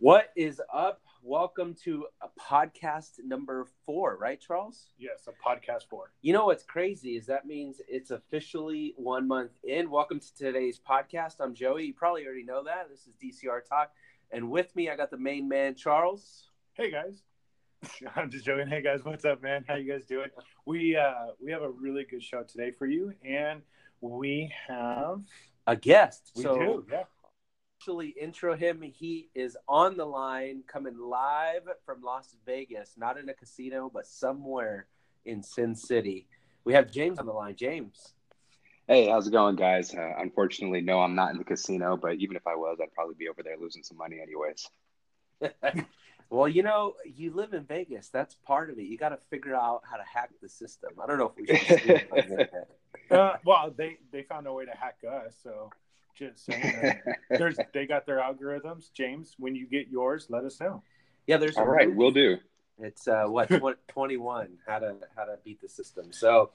What is up? Welcome to a podcast number four, right, Charles? Yes, a podcast four. You know what's crazy is that means it's officially one month in. Welcome to today's podcast. I'm Joey. You probably already know that. This is DCR Talk. And with me, I got the main man, Charles. Hey guys. I'm just joking. Hey guys, what's up, man? How you guys doing? We uh we have a really good show today for you, and we have A guest. we so do, yeah. Actually intro him. He is on the line, coming live from Las Vegas, not in a casino, but somewhere in Sin City. We have James on the line. James. Hey, how's it going, guys? Uh, unfortunately, no, I'm not in the casino, but even if I was, I'd probably be over there losing some money anyways. well, you know, you live in Vegas. That's part of it. You got to figure out how to hack the system. I don't know if we should. speak on. Uh, well, they they found a way to hack us, so just saying. uh, There's they got their algorithms. James, when you get yours, let us know. Yeah, there's a All right, movie. we'll do. It's uh, what tw- 21 how to how to beat the system. So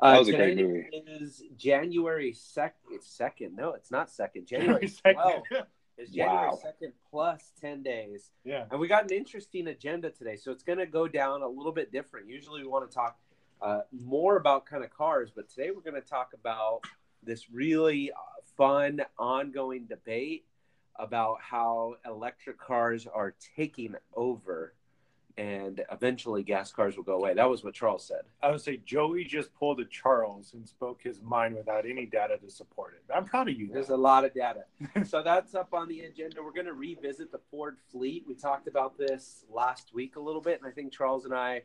uh, That was a great today movie. is January second. It's second. No, it's not second. January Second. 12th. It's January Wow. second plus 10 days. yeah. And we got an interesting agenda today. So it's going to go down a little bit different. Usually we want to talk uh, more about kind of cars, but today we're going to talk about this really uh, fun ongoing debate about how electric cars are taking over and eventually gas cars will go away. That was what Charles said. I would say Joey just pulled a Charles and spoke his mind without any data to support it. I'm proud of you. There's a lot of data. so that's up on the agenda. We're going to revisit the Ford fleet. We talked about this last week a little bit, and I think Charles and I,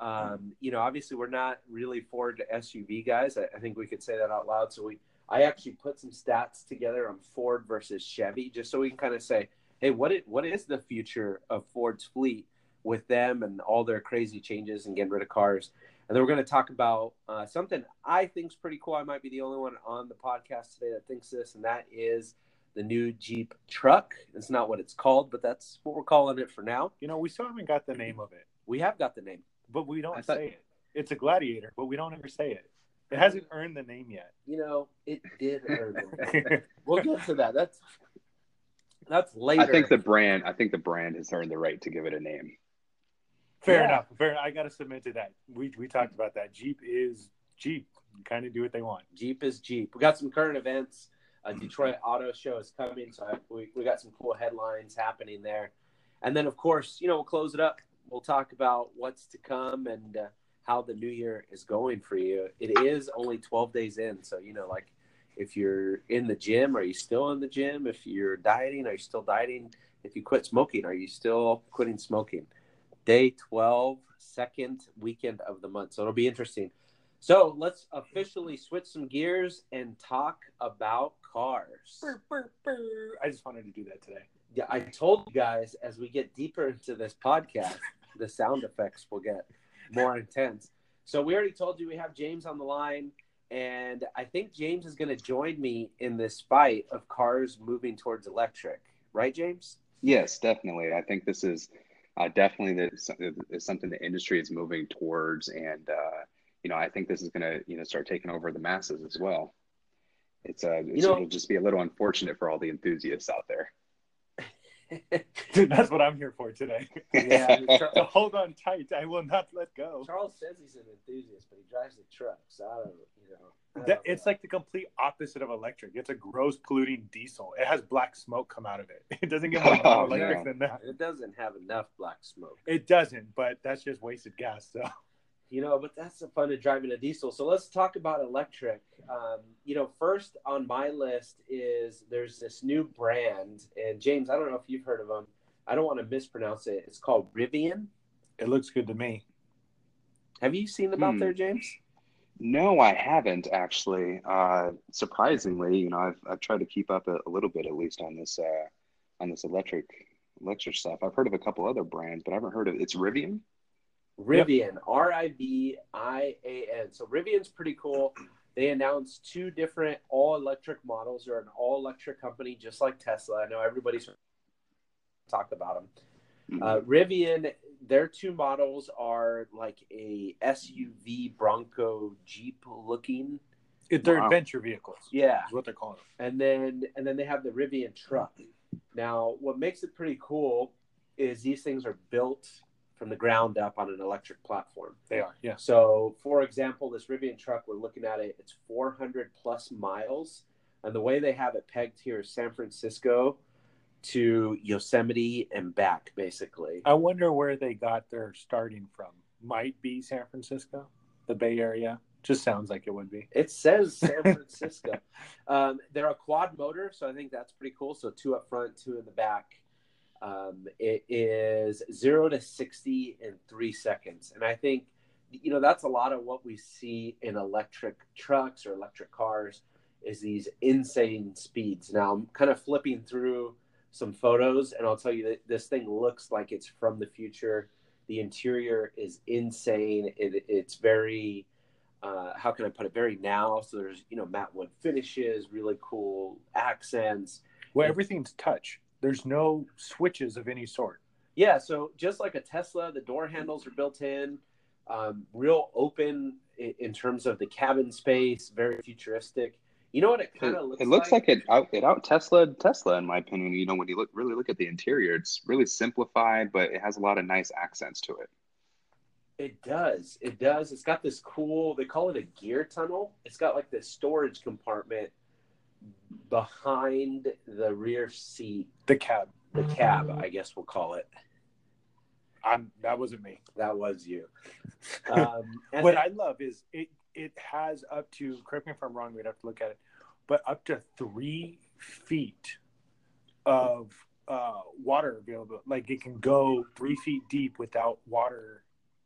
um, you know, obviously we're not really Ford SUV guys. I, I think we could say that out loud. So we, I actually put some stats together on Ford versus Chevy, just so we can kind of say, hey, what it, what is the future of Ford's fleet with them and all their crazy changes and getting rid of cars. And then we're going to talk about uh, something I think is pretty cool. I might be the only one on the podcast today that thinks this, and that is the new Jeep truck. It's not what it's called, but that's what we're calling it for now. You know, we still haven't got the name of it, We have got the name. but we don't thought- say it. It's a gladiator, but we don't ever say it. It hasn't earned the name yet. You know, it did earn it. we'll get to that. That's that's later. I think the brand. I think the brand has earned the right to give it a name. Fair Yeah. enough. Fair. I got to submit to that. We we talked about that. Jeep is Jeep. Kind of do what they want. Jeep is Jeep. We got some current events. A Detroit Auto Show is coming, so I, we, we got some cool headlines happening there. And then, of course, you know, we'll close it up. We'll talk about what's to come and uh, how the new year is going for you. It is only 12 days in, so you know, like if you're in the gym, are you still in the gym? If you're dieting, are you still dieting? If you quit smoking, are you still quitting smoking? Day 12, second weekend of the month. So it'll be interesting. So let's officially switch some gears and talk about cars. Brr, brr, brr. I just wanted to do that today. Yeah, I told you guys as we get deeper into this podcast, the sound effects will get more intense. So we already told you we have James on the line, and I think James is going to join me in this fight of cars moving towards electric. Right, James? Yes, definitely. I think this is uh, definitely the, is something the industry is moving towards, and uh, you know, I think this is going to you know start taking over the masses as well. It's uh, it's, know- it'll just be a little unfortunate for all the enthusiasts out there. Dude, that's what I'm here for today. Yeah, Char- hold on tight. I will not let go. Charles says he's an enthusiast, but he drives the truck, so I don't, you know. Don't That, it's like the complete opposite of electric. It's a gross polluting diesel. It has black smoke come out of it. It doesn't get more Oh, electric no. than that. it doesn't have enough black smoke. It doesn't, but that's just wasted gas. So You know, but that's the fun of driving a diesel. So let's talk about electric. Um, you know, first on my list is there's this new brand, and James, I don't know if you've heard of them. I don't want to mispronounce it. It's called Rivian. it looks good to me. Have you seen them out Hmm. there, James? No, I haven't actually. Uh, surprisingly, you know, I've I've tried to keep up a, a little bit at least on this uh, on this electric electric stuff. I've heard of a couple other brands, but I haven't heard of it's Rivian. Rivian, R I V I A N. So Rivian's pretty cool. They announced two different all electric models. They're an all electric company, just like Tesla. I know everybody's talk about them. Mhm. Uh, Rivian, their two models are like a SUV Bronco Jeep looking. They're Wow. adventure vehicles. Yeah, Is what they're calling them. and then and then they have the Rivian truck. Now, what makes it pretty cool is these things are built from the ground up on an electric platform. They are, yeah. So, for example, this Rivian truck, we're looking at it, it's 400 plus miles. And the way they have it pegged here is San Francisco to Yosemite and back, basically. I wonder where they got their starting from. Might be San Francisco, the Bay Area. Just sounds like it would be. It says San Francisco. um, they're a quad motor, so I think that's pretty cool. So two up front, two in the back. Um, it is zero to 60 in three seconds. And I think, you know, that's a lot of what we see in electric trucks or electric cars is these insane speeds. Now I'm kind of flipping through some photos and I'll tell you that this thing looks like it's from the future. The interior is insane. It, it's very, uh, how can I put it? Very now. So there's, you know, matte wood finishes, really cool accents. Well, everything's touch. There's no switches of any sort. Yeah, so just like a Tesla, the door handles are built in, um, real open in, in, terms of the cabin space, very futuristic. You know what it kind of looks. Like? It looks like? like, it out it out Tesla Tesla in my opinion. You know when you look really look at the interior, it's really simplified, but it has a lot of nice accents to it. It does. It does. It's got this cool. They call it a gear tunnel. It's got like this storage compartment behind the rear seat, The cab. the cab, I guess we'll call it. I'm, that wasn't me. That was you. Um, and what I love is it it has up to correct me if I'm wrong, we'd have to look at it, but up to three feet of uh, water available. Like it can go three feet deep without water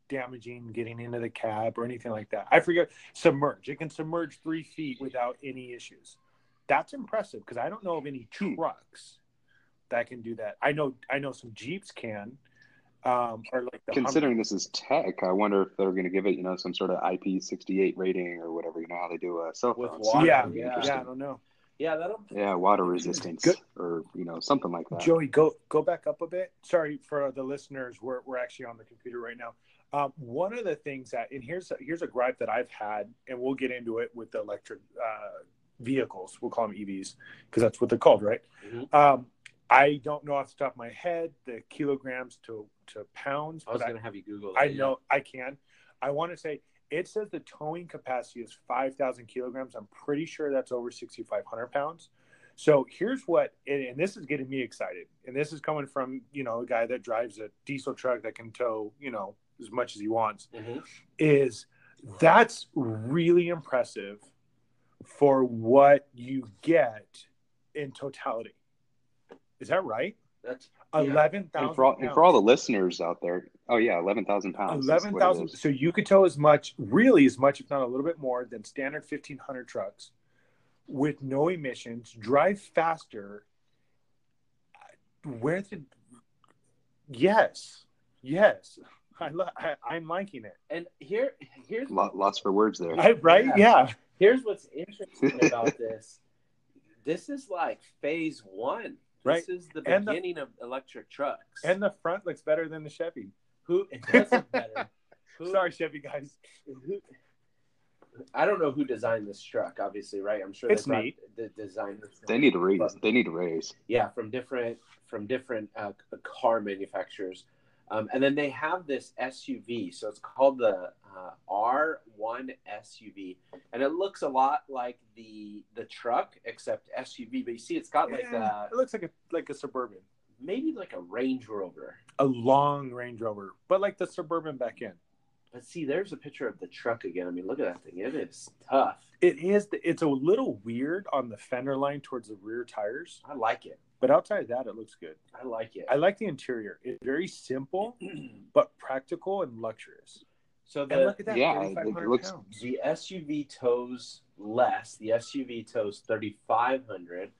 damaging getting into the cab or anything like that. I forget submerge. It can submerge three feet without any issues. That's impressive because I don't know of any trucks that can do that. I know I know some Jeeps can. Um, or like the Hummer. Considering this is tech, I wonder if they're going to give it, you know, some sort of IP68 rating or whatever. You know how they do a cell With phone. water, yeah, yeah. yeah, I don't know. yeah, that'll. Yeah, water resistance Good. or you know something like that. Joey, go go back up a bit. Sorry for the listeners. We're we're actually on the computer right now. Um, one of the things that, and here's here's a gripe that I've had, and we'll get into it with the electric uh, vehicles. We'll call them EVs because that's what they're called, right? Mhm. Um, I don't know off the top of my head the kilograms to to pounds, I was going to have you Google. I that, yeah. know I can. I want to say it says the towing capacity is 5,000 kilograms. I'm pretty sure that's over 6,500 pounds. So here's what, and, and this is getting me excited. And this is coming from, you know, a guy that drives a diesel truck that can tow, you know, as much as he wants, Mhm. is that's really impressive for what you get in totality. Is that right? That's yeah. Eleven thousand. And for all and for all the listeners out there, oh yeah, eleven thousand pounds. is Eleven what it thousand. is. So you could tow as much, really as much, if not a little bit more, than standard fifteen hundred trucks, with no emissions, drive faster. Where did? Yes, yes, I, lo- I I'm liking it. and here, here's Lots for words there. I, right? Yeah. Yeah. Here's what's interesting about this. This is like phase one. Right. This is the And the- beginning of electric trucks. And the front looks better than the Chevy. who it does look better. Who, Sorry, Chevy guys. who, I don't know who designed this truck. Obviously, right? I'm sure It's they brought neat. the design. They need a raise. They need a raise. yeah from different from different uh, car manufacturers um, and then they have this suv so it's called the uh, r1 suv and it looks a lot like the the truck except suv but you see it's got like Yeah, a, it looks like a like a suburban, maybe like a range rover. A long Range Rover, but like the suburban back end. but see there's a picture of the truck again. I mean look at that thing. It is tough. It is. It's a little weird on the fender line towards the rear tires, i like it but outside of that, it looks good. i like it I like the interior. It's very simple but practical and luxurious. so And the look at that, Yeah, it- it 3,500 looks- pounds. The SUV tows less. The SUV tows 3,500.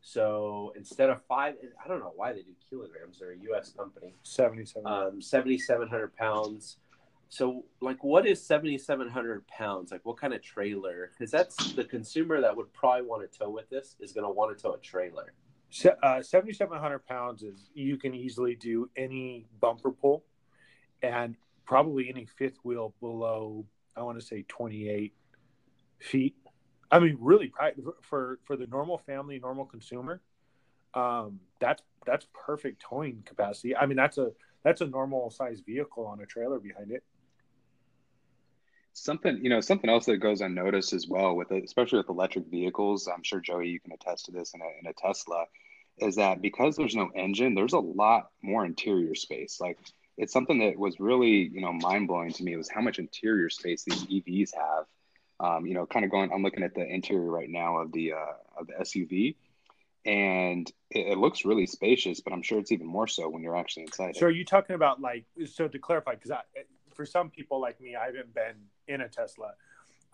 So instead of five, I don't know why they do kilograms. They're a U.S. company. Seventy-seven. Um, 7,700 pounds. So, like, what is 7,700 pounds? Like, what kind of trailer? Because that's the consumer that would probably want to tow with this is going to want to tow a trailer. Uh, 7,700 pounds is you can easily do any bumper pull and probably any fifth wheel below, I want to say 28 feet. I mean, really, for for the normal family, normal consumer, um, that's that's perfect towing capacity. I mean, that's a that's a normal size vehicle on a trailer behind it. Something you know, something else that goes unnoticed as well with especially with electric vehicles. I'm sure Joey, you can attest to this in a in a Tesla, is that because there's no engine, there's a lot more interior space. Like it's something that was really you know mind blowing to me was how much interior space these EVs have. Um, you know, kind of going. I'm looking at the interior right now of the uh, of the SUV, and it, it, looks really spacious. But I'm sure it's even more so when you're actually inside. So, it. are you talking about like? So to clarify, because for some people like me, I haven't been in a Tesla,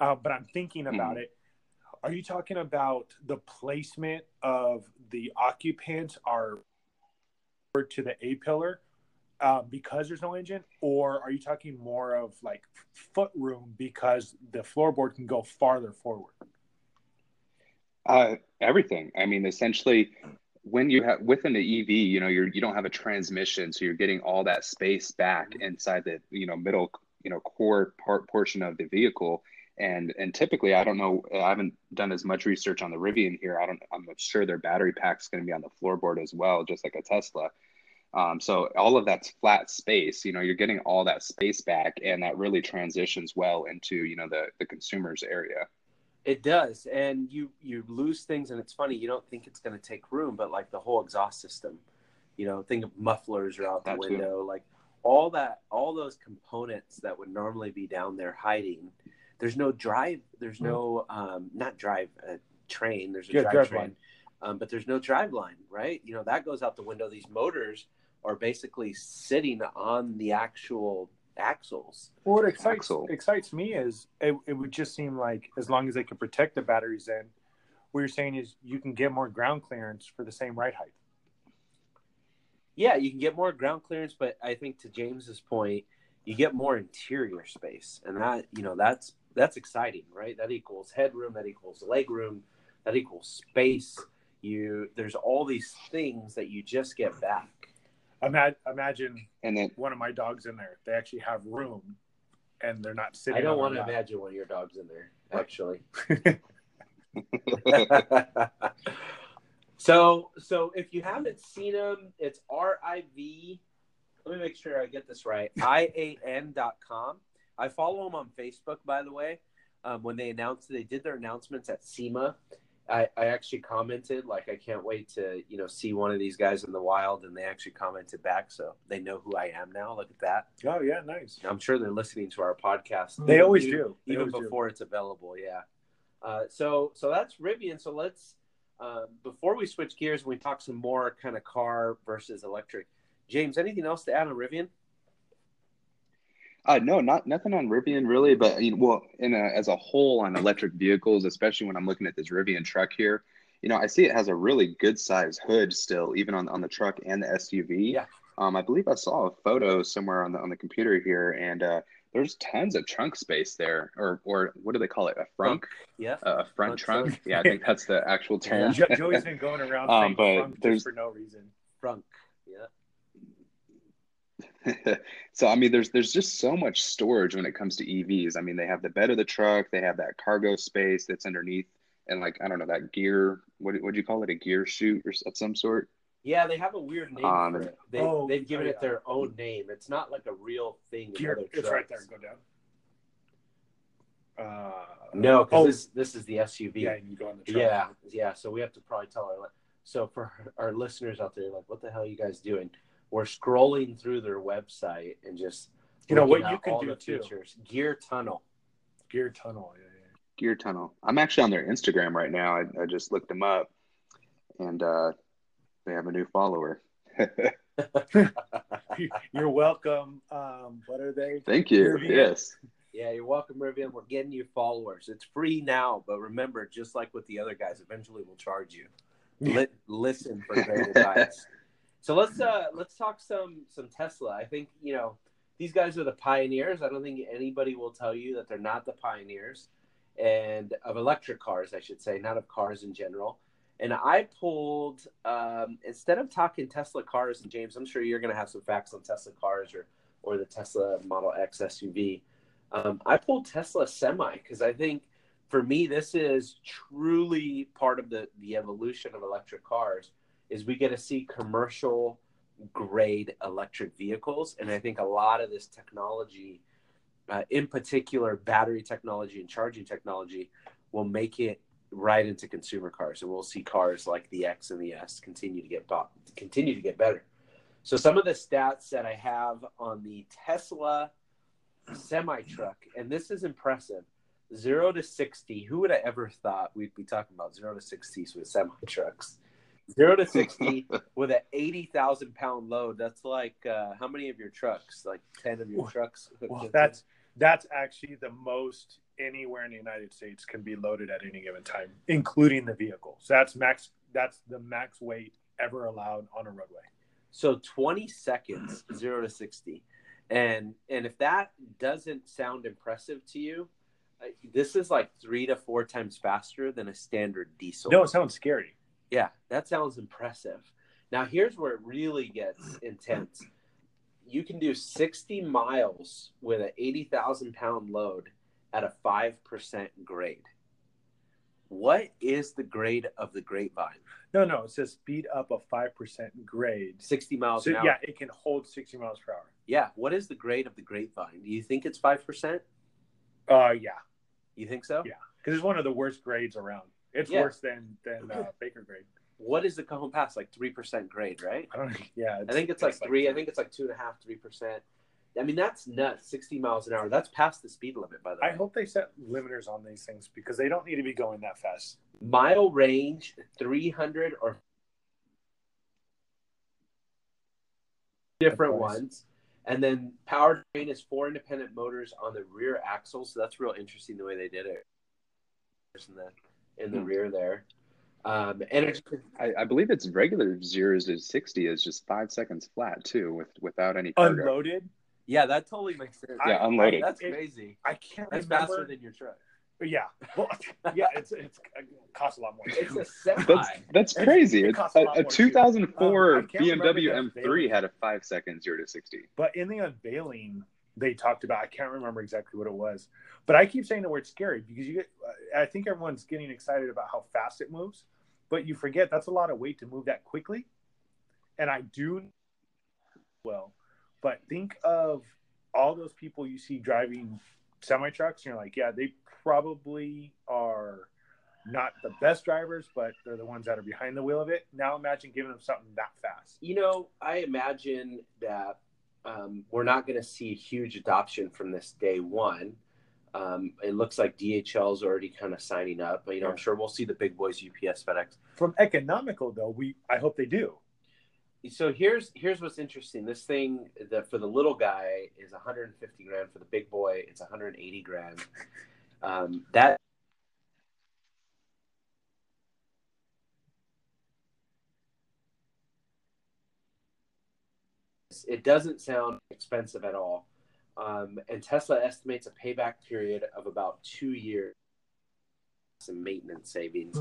uh, but I'm thinking about mm. it. Are you talking about the placement of the occupants are to the A pillar uh, because there's no engine, or are you talking more of like foot room because the floorboard can go farther forward? Uh, everything. I mean, essentially, when you have within the EV, you know, you're you don't have a transmission, so you're getting all that space back inside the you know middle you know core part portion of the vehicle. And and typically i don't know i haven't done as much research on the rivian here. I don't i'm sure their battery pack's going to be on the floorboard as well just like a tesla. Um, so all of that's flat space you know you're getting all that space back and that really transitions well into you know the the consumer's area it does and you you lose things and it's funny you don't think it's going to take room but like the whole exhaust system you know think of mufflers are out the that window too. like all that all those components that would normally be down there hiding there's no drive there's hmm. no um, not drive a train there's a yeah, drive, train um, but there's no drive line right you know that goes out the window these motors are basically sitting on the actual axles well, what excites Axle. excites me is it, it would just seem like as long as they can protect the batteries then what you're saying is you can get more ground clearance for the same ride height yeah, you can get more ground clearance, but I think to James's point, you get more interior space, and that you know that's that's exciting, right? That equals headroom, that equals leg room, that equals space. You there's all these things that you just get back. Imagine, imagine and then one of my dogs in there. They actually have room, and they're not sitting. I don't want to imagine one of your dogs in there. Actually. So, so if you haven't seen them, it's R I V. Let me make sure I get this right. I A N dot com. I follow them on Facebook, by the way. Um, when they announced, they did their announcements at SEMA. I, I actually commented like I can't wait to you know see one of these guys in the wild, and they actually commented back, so they know who I am now. Look at that. Oh yeah, nice. I'm sure they're listening to our podcast. They even, always do, they even always before do. it's available. Yeah. Uh, so so that's Rivian. So let's uh, before we switch gears, we talk some more kind of car versus electric. James, anything else to add on Rivian? Uh, no, not nothing on Rivian really, but you know, well, in a, as a whole on electric vehicles, especially when I'm looking at this Rivian truck here, you know, I see it has a really good size hood still, even on on the truck and the SUV. Yeah. Um, I believe I saw a photo somewhere on the on the computer here, and uh, there's tons of trunk space there, or or what do they call it? A frunk? Yeah. Uh, a front, front trunk. trunk. Yeah, I think that's the actual term. Yeah. Joey's been going around um, but there's, for no reason. Frunk. Yeah. so I mean, there's there's just so much storage when it comes to EVs. I mean, they have the bed of the truck, they have that cargo space that's underneath, and like I don't know that gear. What would you call it? A gear chute or of some sort? Yeah, they have a weird name um, for it. They, oh, they've given oh, yeah. it their own name. It's not like a real thing. Gear, it's right there. Go down. Uh, no, because oh, this this is the SUV. Yeah, you go on the truck. Yeah, yeah. So we have to probably tell our so for our listeners out there, like, what the hell are you guys doing? We're scrolling through their website and just you know what you can do too. Features. Gear Tunnel. Gear Tunnel. Yeah, yeah. Gear Tunnel. I'm actually on their Instagram right now. I, I just looked them up, and uh, they have a new follower. you're welcome. Um, what are they? Thank you. Rivian. Yes. Yeah, you're welcome, Rivian. We're getting you followers. It's free now, but remember, just like with the other guys, eventually we'll charge you. Let, listen for great advice. So let's uh let's talk some some Tesla. I think you know these guys are the pioneers. I don't think anybody will tell you that they're not the pioneers, and of electric cars, I should say, not of cars in general and I pulled um, instead of talking Tesla cars and James, I'm sure you're going to have some facts on Tesla cars or or the Tesla Model X SUV. Um, I pulled Tesla Semi because I think for me this is truly part of the the evolution of electric cars. Is we get to see commercial grade electric vehicles, and I think a lot of this technology, uh, in particular battery technology and charging technology, will make it right into consumer cars, and we'll see cars like the X and the S continue to get bought, continue to get better. So some of the stats that I have on the Tesla semi truck, and this is impressive. Zero to sixty. Who would I ever thought we'd be talking about zero to sixty with semi trucks? Zero to sixty with an eighty thousand pound load. That's like uh, how many of your trucks? Like ten of your trucks. Well, that's that's actually the most anywhere in the United States can be loaded at any given time, including the vehicle. So that's max. That's the max weight ever allowed on a roadway. So 20 seconds, zero to 60. And and if that doesn't sound impressive to you, uh, this is like three to four times faster than a standard diesel. No, it sounds scary. Yeah, that sounds impressive. Now here's where it really gets intense. You can do 60 miles with an 80,000 pound load at a 5% grade. What is the grade of the grapevine? No, no, it says speed up a five percent grade. 60 miles So yeah, it can hold sixty miles per hour. Yeah. What is the grade of the grapevine? Do you think it's 5%? Uh, yeah, You think so? Yeah. because it's one of the worst grades around. It's Yeah. worse than than uh, Baker grade. What is the Cajon Pass? Like 3% grade, right? I don't. Yeah, I think it's like three. I think it's like two and a half, three percent. I mean, that's nuts. 60 miles an hour. That's past the speed limit, by the way. I hope they set limiters on these things because they don't need to be going that fast. Mile range, 300 or different ones. And then powertrain is four independent motors on the rear axle. So that's real interesting the way they did it. In the, in the Hmm. rear there. Um, energy, I, I believe it's regular zeros to sixty is just five seconds flat too, with without any cargo. Unloaded. yeah, that totally makes sense. Yeah, I- unloaded. That's It- crazy. I can't That's remember. faster than your truck. yeah, well, yeah, it's it's it costs a lot more. It's a semi. That's that's It- crazy. it It's costs a a, lot a more, 2004 Um, I can't remember BMW M3 had a five second zero to sixty. But in the unveiling, they talked about. I can't remember exactly what it was, but I keep saying the word scary because you get. I think everyone's getting excited about how fast it moves, but you forget that's a lot of weight to move that quickly. And I do well, but think of all those people you see driving semi trucks, and you're like, yeah, they probably are not the best drivers, but they're the ones that are behind the wheel of it. Now imagine giving them something that fast. You know, I imagine that um, we're not going to see huge adoption from this day one. Um, it looks like DHL is already kind of signing up. But, you know, I'm sure we'll see the big boys, UPS, FedEx. From economical though, we I hope they do. So here's here's what's interesting. This thing that for the little guy is 150 grand. For the big boy, it's 180 grand. Um, that it doesn't sound expensive at all. Um, and Tesla estimates a payback period of about two years some maintenance savings.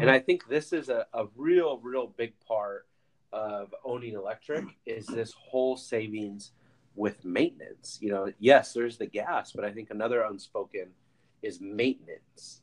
And I think this is a, a real, real big part of owning electric is this whole savings with maintenance. You know, yes, there's the gas, but I think another unspoken is maintenance.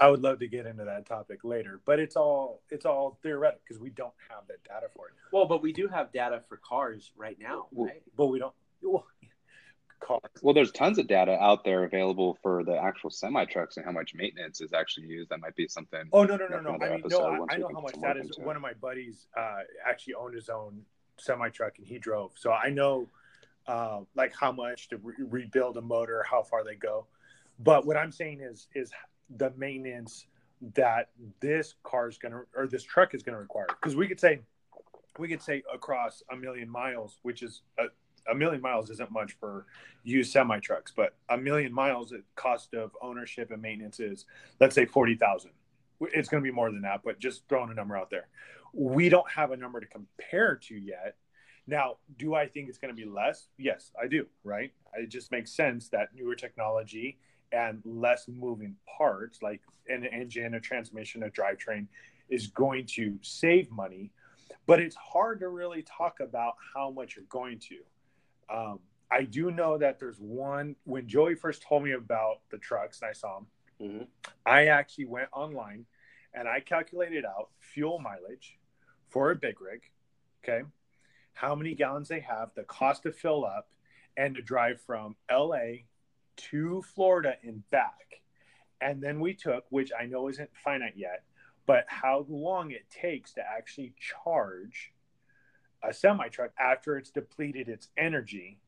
I would love to get into that topic later, but it's all it's all theoretic because we don't have that data for it. Well, but we do have data for cars right now, Well, right? But we don't. Well, cars. Well, there's tons of data out there available for the actual semi trucks and how much maintenance is actually used. That might be something. Oh no no no no! I mean no, I, I know how much some that work is. into One of my buddies uh, actually owned his own semi truck and he drove, so I know uh, like how much to re- rebuild a motor, how far they go. But what I'm saying is is the maintenance that this car is going to or this truck is going to require because we could say we could say across a million miles, which is a, a million miles isn't much for used semi trucks, but a million miles, the cost of ownership and maintenance is let's say forty thousand. It's going to be more than that, but just throwing a number out there. We don't have a number to compare to yet. Now, do I think it's going to be less? Yes, I do. Right? It just makes sense that newer technology and less moving parts, like an engine, a transmission, a drivetrain, is going to save money. But it's hard to really talk about how much you're going to. Um, I do know that there's one. When Joey first told me about the trucks and I saw them, Mhm. I actually went online and I calculated out fuel mileage for a big rig. Okay. How many gallons they have, the cost to fill up, and to drive from LA to Florida and back. And then we took, which I know isn't finite yet, but how long it takes to actually charge a semi truck after it's depleted its energy.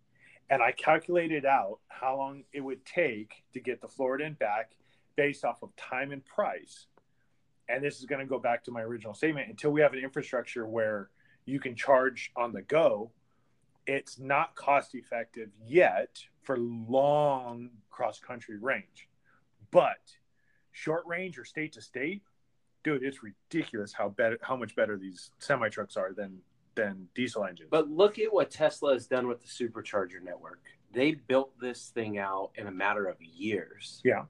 And I calculated out how long it would take to get the Florida and back based off of time and price. And this is going to go back to my original statement until we have an infrastructure where you can charge on the go, it's not cost effective yet for long cross country range. But short range or state to state, dude, it's ridiculous how better how much better these semi trucks are than than diesel engines. But look at what Tesla has done with the supercharger network. They built this thing out in a matter of years. Yeah.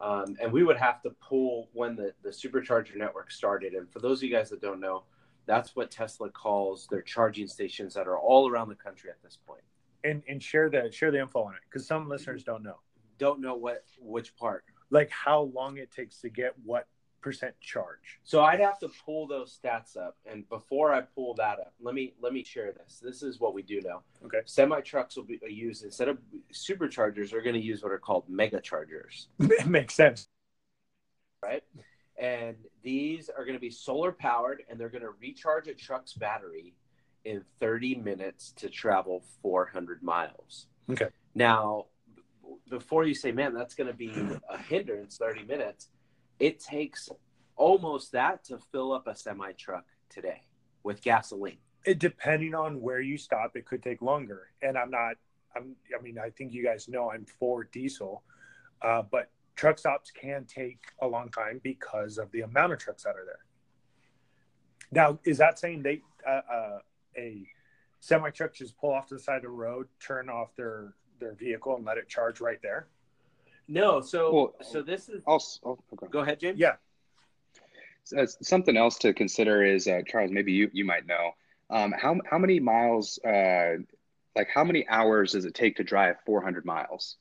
Um, and we would have to pull when the, the supercharger network started. And for those of you guys that don't know, that's what Tesla calls their charging stations that are all around the country at this point. And and share the share the info on it because some listeners don't know. Don't know what which part. Like how long it takes to get what percent charge. So I'd have to pull those stats up, and before I pull that up, let me let me share this. This is what we do now. Okay. Semi trucks will be uh, used instead of superchargers. They're going to use what are called mega chargers, it makes sense. right? And these are going to be solar powered, and they're going to recharge a truck's battery in 30 minutes to travel 400 miles. Okay. Now, before you say, "Man, that's going to be a hindrance," 30 minutes it takes almost that to fill up a semi truck today with gasoline. It depending on where you stop, it could take longer. And I'm not. I'm. I mean, I think you guys know I'm for diesel, uh, but truck stops can take a long time because of the amount of trucks that are there. Now, is that saying they uh, uh, a semi truck just pull off to the side of the road, turn off their their vehicle, and let it charge right there? No, so Well, so this is. Also, oh, okay. Go ahead, James. Yeah. So, uh, something else to consider is uh, Charles. Maybe you you might know um, how how many miles, uh, like how many hours does it take to drive 400 miles?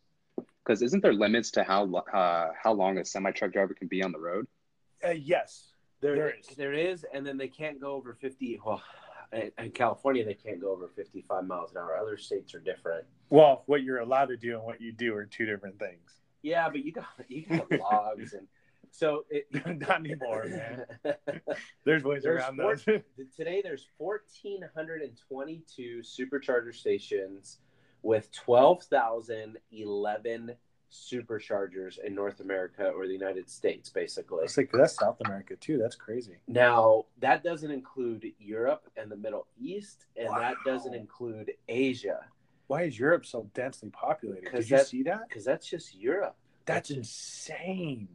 Because isn't there limits to how uh, how long a semi truck driver can be on the road? Uh, yes, There, There is. there is, and then they can't go over fifty. Well, in, in California, they can't go over fifty-five miles an hour. Other states are different. Well, what you're allowed to do and what you do are two different things. Yeah, but you got you got logs, and so it, Not anymore, man. There's ways There's around four- those. today there's 1422 supercharger stations with 12,011 superchargers in North America or the United States basically. It's like that's South America too. That's crazy. Now, that doesn't include Europe and the Middle East and that doesn't include Asia Why is Europe so densely populated? Did you that- see that? cuz that's just Europe. That's insane.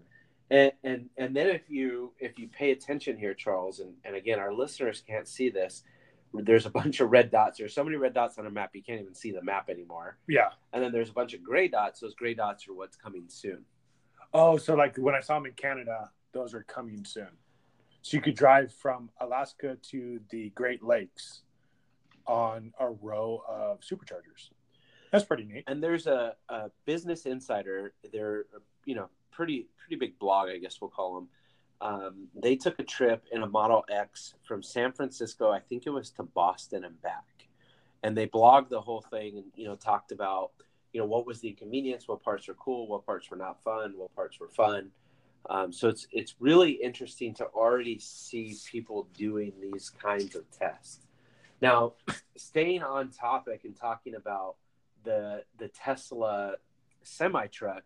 And, and and then if you if you pay attention here, Charles, and, and again our listeners can't see this, there's a bunch of red dots. There's so many red dots on a map you can't even see the map anymore. Yeah. And then there's a bunch of gray dots. Those gray dots are what's coming soon. Oh, so like when I saw them in Canada, those are coming soon. So you could drive from Alaska to the Great Lakes on a row of superchargers. That's pretty neat. And there's a, a business insider. They're you know pretty pretty big blog, I guess we'll call them. Um, they took a trip in a Model X from San Francisco, I think it was to Boston and back, and they blogged the whole thing and you know talked about you know what was the inconvenience, what parts were cool, what parts were not fun, what parts were fun. Um, so it's it's really interesting to already see people doing these kinds of tests. Now, staying on topic and talking about the the Tesla semi truck,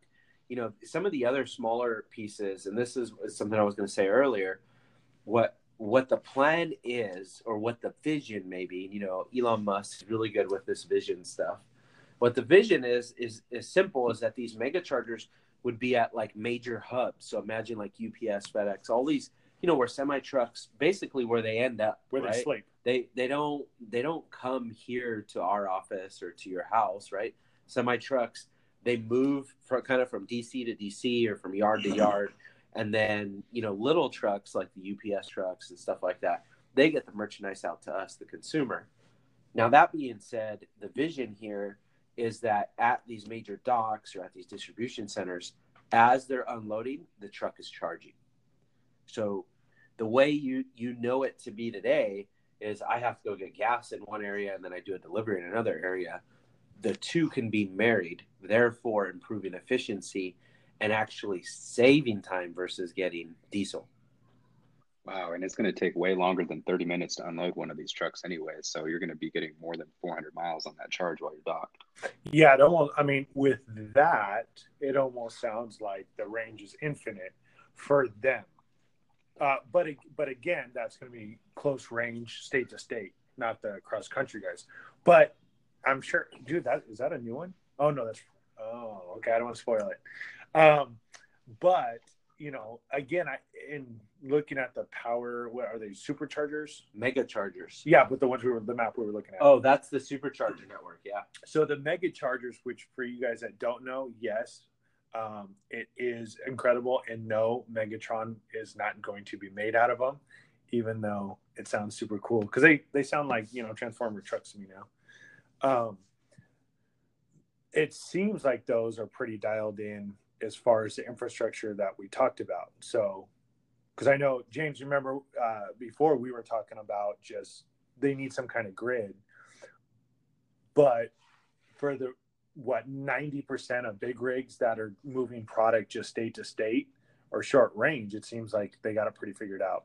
you know, some of the other smaller pieces, and this is something I was going to say earlier. What what the plan is, or what the vision maybe, you know, Elon Musk is really good with this vision stuff. What the vision is is is simple: is that these mega chargers would be at like major hubs. So imagine like UPS, FedEx, all these, you know, where semi trucks basically where they end up, Where right? they sleep. they they don't they don't come here to our office or to your house right semi trucks they move from kind of from dc to dc or from yard to mm-hmm. yard. And then you know little trucks like the ups trucks and stuff like that they get the merchandise out to us the consumer. Now that being said the vision here is that at these major docks or at these distribution centers as they're unloading the truck is charging. So The way you you know it to be today is I have to go get gas in one area and then I do a delivery in another area. The two can be married, therefore improving efficiency and actually saving time versus getting diesel. Wow, and it's going to take way longer than 30 minutes to unload one of these trucks anyway. So you're going to be getting more than 400 miles on that charge while you're docked. Yeah, it almost. I mean, with that, it almost sounds like the range is infinite for them. Uh, but but again, that's going to be close range, state to state, not the cross country guys. But I'm sure, dude. That is that a new one? Oh no, that's. Oh, okay. I don't want to spoil it. Um, but you know, again, I in looking at the power, what are they? Superchargers, mega chargers. Yeah, but the ones we were the map we were looking at. Oh, that's the supercharger network. Yeah. So the mega chargers, which for you guys that don't know, yes, um, it is incredible, and no, Megatron is not going to be made out of them, even though it sounds super cool because they they sound like you know Transformer trucks to me now. Um, it seems like those are pretty dialed in as far as the infrastructure that we talked about. So, because I know James, remember uh, before we were talking about just they need some kind of grid, but for the what 90% of big rigs that are moving product just state to state or short range, it seems like they got it pretty figured out.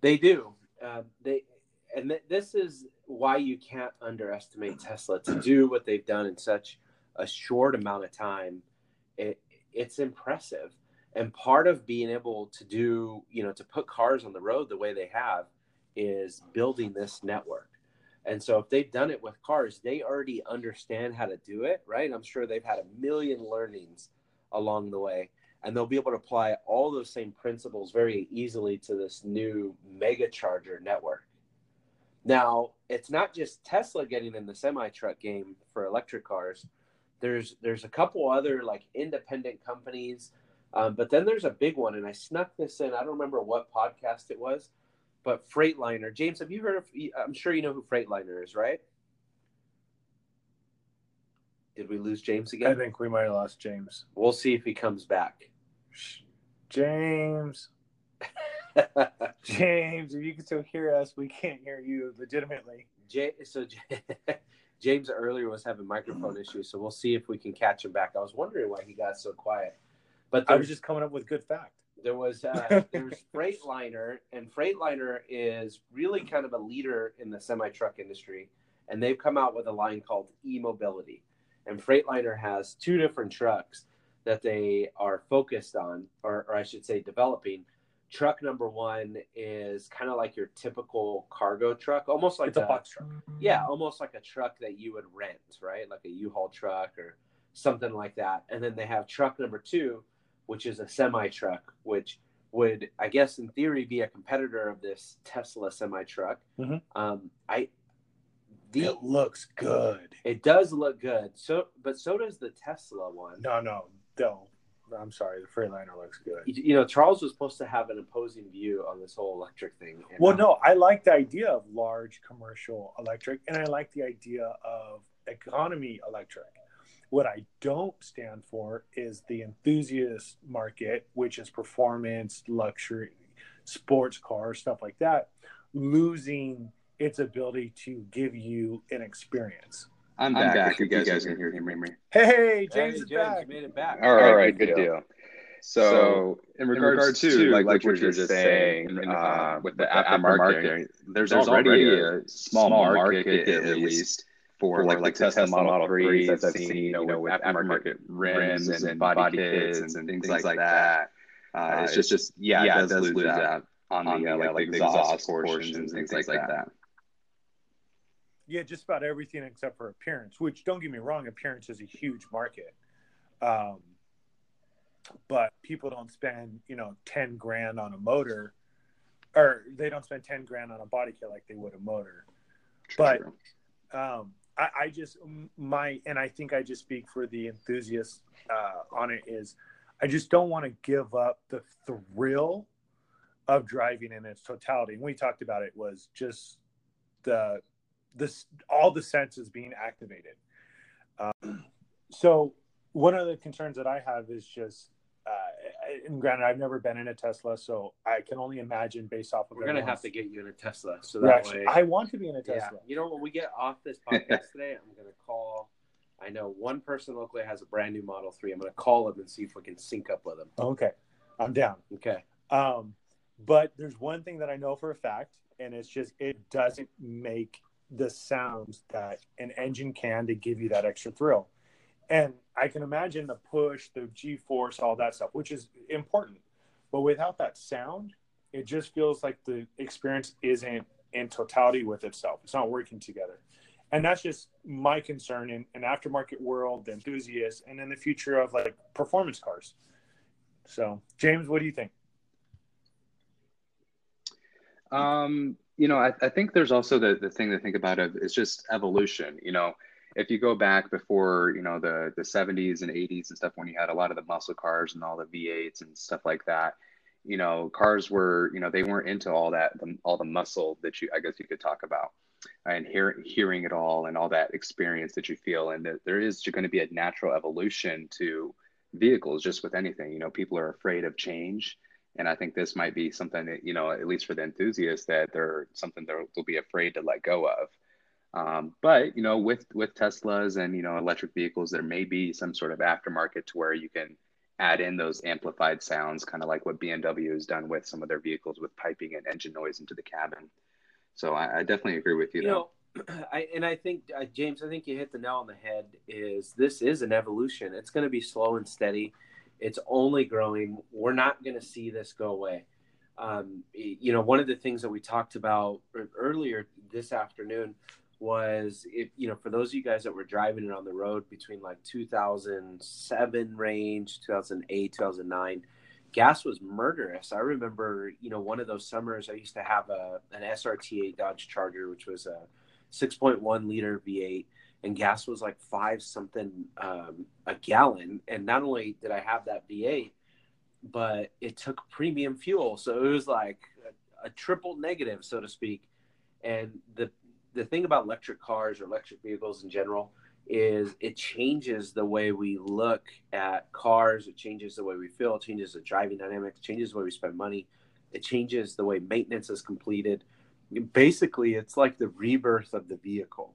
They do. Uh, they and th- this is why you can't underestimate Tesla to do what they've done in such a short amount of time, it, it's impressive. And part of being able to do, you know, to put cars on the road the way they have is building this network. And so if they've done it with cars, they already understand how to do it, right? I'm sure they've had a million learnings along the way. And they'll be able to apply all those same principles very easily to this new mega charger network. Now, it's not just Tesla getting in the semi truck game for electric cars. There's there's a couple other like independent companies, um, but then there's a big one, and I snuck this in. I don't remember what podcast it was, but Freightliner. James, have you heard of? I'm sure you know who Freightliner is, right? Did we lose James again? I think we might have lost James. We'll see if he comes back. James. James, if you can still hear us, we can't hear you legitimately. J- so James earlier was having microphone issues, so we'll see if we can catch him back. I was wondering why he got so quiet, but I was just coming up with good fact. There was uh, there was Freightliner, and Freightliner is really kind of a leader in the semi truck industry, and they've come out with a line called e-mobility, and Freightliner has two different trucks that they are focused on, or, or I should say, developing truck number one is kind of like your typical cargo truck, almost like it's a, a box truck. Yeah, almost like a truck that you would rent, right? Like a U-Haul truck or something like that. And then they have truck number two, which is a semi truck, which would, I guess, in theory, be a competitor of this Tesla semi truck. Mm-hmm. Um, I the, it looks good. It does look good. So, but so does the Tesla one. No, no, no. I'm sorry, the Freightliner looks good. You know, Charles was supposed to have an opposing view on this whole electric thing. Well, no, I like the idea of large commercial electric, and I like the idea of economy electric. What I don't stand for is the enthusiast market, which is performance, luxury, sports cars, stuff like that, losing its ability to give you an experience. I'm back. I'm back. If you guys, you guys can hear me. Hey, James hey, is James, back. made it back. All right, All right good, good deal. deal. So, so in, regards in, regards to like, like what you're just saying, uh, uh, with the aftermarket, there's, there's already a small market, at least for like, like the Tesla Model 3s that I've seen, you know, with aftermarket rims and body kits and things like that. Uh, it's just, just yeah, yeah, it does lose out on the like the exhaust portions and things like that yeah, just about everything except for appearance. Which don't get me wrong, appearance is a huge market, um, but people don't spend you know ten grand on a motor, or they don't spend ten grand on a body kit like they would a motor. True, but um, I, I, just my and I think I just speak for the enthusiasts uh, on it is I just don't want to give up the thrill of driving in its totality. And we talked about it was just the this all the senses being activated. Um, so one of the concerns that I have is just uh, and granted, I've never been in a Tesla, so I can only imagine based off of. We're gonna have to get you in a Tesla, so that actually- way. I want to be in a yeah. Tesla. You know, when we get off this podcast today, I'm gonna call. I know one person locally has a brand new Model Three. I'm gonna call him and see if we can sync up with him. Okay, I'm down. Okay. Um, but there's one thing that I know for a fact, and it's just it doesn't make the sounds that an engine can to give you that extra thrill. And I can imagine the push, the G force, all that stuff, which is important. But without that sound, it just feels like the experience isn't in totality with itself. It's not working together. And that's just my concern in an aftermarket world, the enthusiasts, and in the future of like performance cars. So, James, what do you think? Um, you know, I, I think there's also the, the thing to think about of is just evolution. You know, if you go back before, you know, the the 70s and 80s and stuff when you had a lot of the muscle cars and all the V8s and stuff like that, you know, cars were, you know, they weren't into all that, the, all the muscle that you, I guess you could talk about and hear, hearing it all and all that experience that you feel. And that there is going to be a natural evolution to vehicles just with anything, you know, people are afraid of change. And I think this might be something that, you know, at least for the enthusiasts that they're something they'll, be afraid to let go of. Um, but you know, with with Teslas and you know electric vehicles, there may be some sort of aftermarket to where you can add in those amplified sounds, kind of like what BMW has done with some of their vehicles with piping and engine noise into the cabin. So I, I definitely agree with you. You though. know, I and I think uh, James, I think you hit the nail on the head. Is this is an evolution? It's going to be slow and steady. It's only growing. We're not going to see this go away. Um, you know, one of the things that we talked about earlier this afternoon was if you know for those of you guys that were driving it on the road between like 2007 range 2008 2009 gas was murderous i remember you know one of those summers i used to have a an srt8 dodge charger which was a 6.1 liter v8 and gas was like five something um, a gallon. And not only did i have that v8 but it took premium fuel. So it was like a, a triple negative so to speak. And the the thing about electric cars or electric vehicles in general is it changes the way we look at cars. It changes the way we feel. It changes the driving dynamics changes the way we spend money. It changes the way maintenance is completed. Basically it's like the rebirth of the vehicle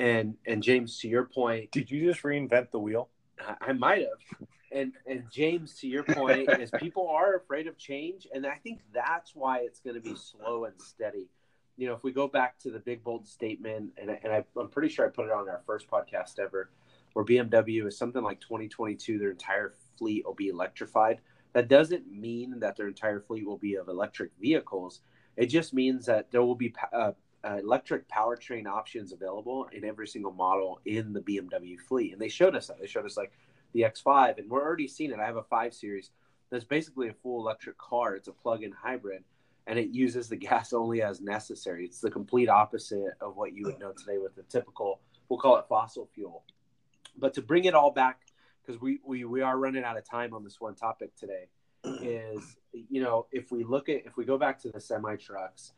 and and james to your point Did you just reinvent the wheel? I, I might have. And and James, to your point, is people are afraid of change, and I think that's why it's going to be slow and steady. You know, if we go back to the big bold statement, and and I, I'm pretty sure I put it on our first podcast ever, where BMW is something like 2022, their entire fleet will be electrified. That doesn't mean that their entire fleet will be of electric vehicles. It just means that there will be uh, uh, electric powertrain options available in every single model in the BMW fleet. And they showed us that. They showed us like the X5, and we're already seeing it. I have a 5 Series that's basically a full electric car. It's a plug in hybrid, and it uses the gas only as necessary. It's the complete opposite of what you would know today with the typical, we'll call it fossil fuel. But to bring it all back, because we, we, we are running out of time on this one topic today, is, you know, if we look at, if we go back to the semi trucks,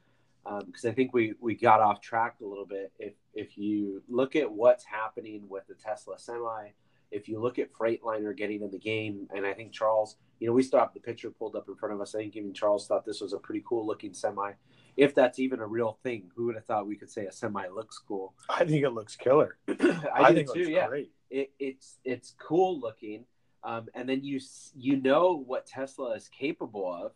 because I think we, we got off track a little bit. If, if you look at what's happening with the Tesla semi, if you look at Freightliner getting in the game, and I think Charles, you know, we still have the picture pulled up in front of us. I think even Charles thought this was a pretty cool looking semi. If that's even a real thing, who would have thought we could say a semi looks cool? I think it looks killer. I, I, think too. Yeah, great. it, it's it's cool looking, um, and then you you know what Tesla is capable of,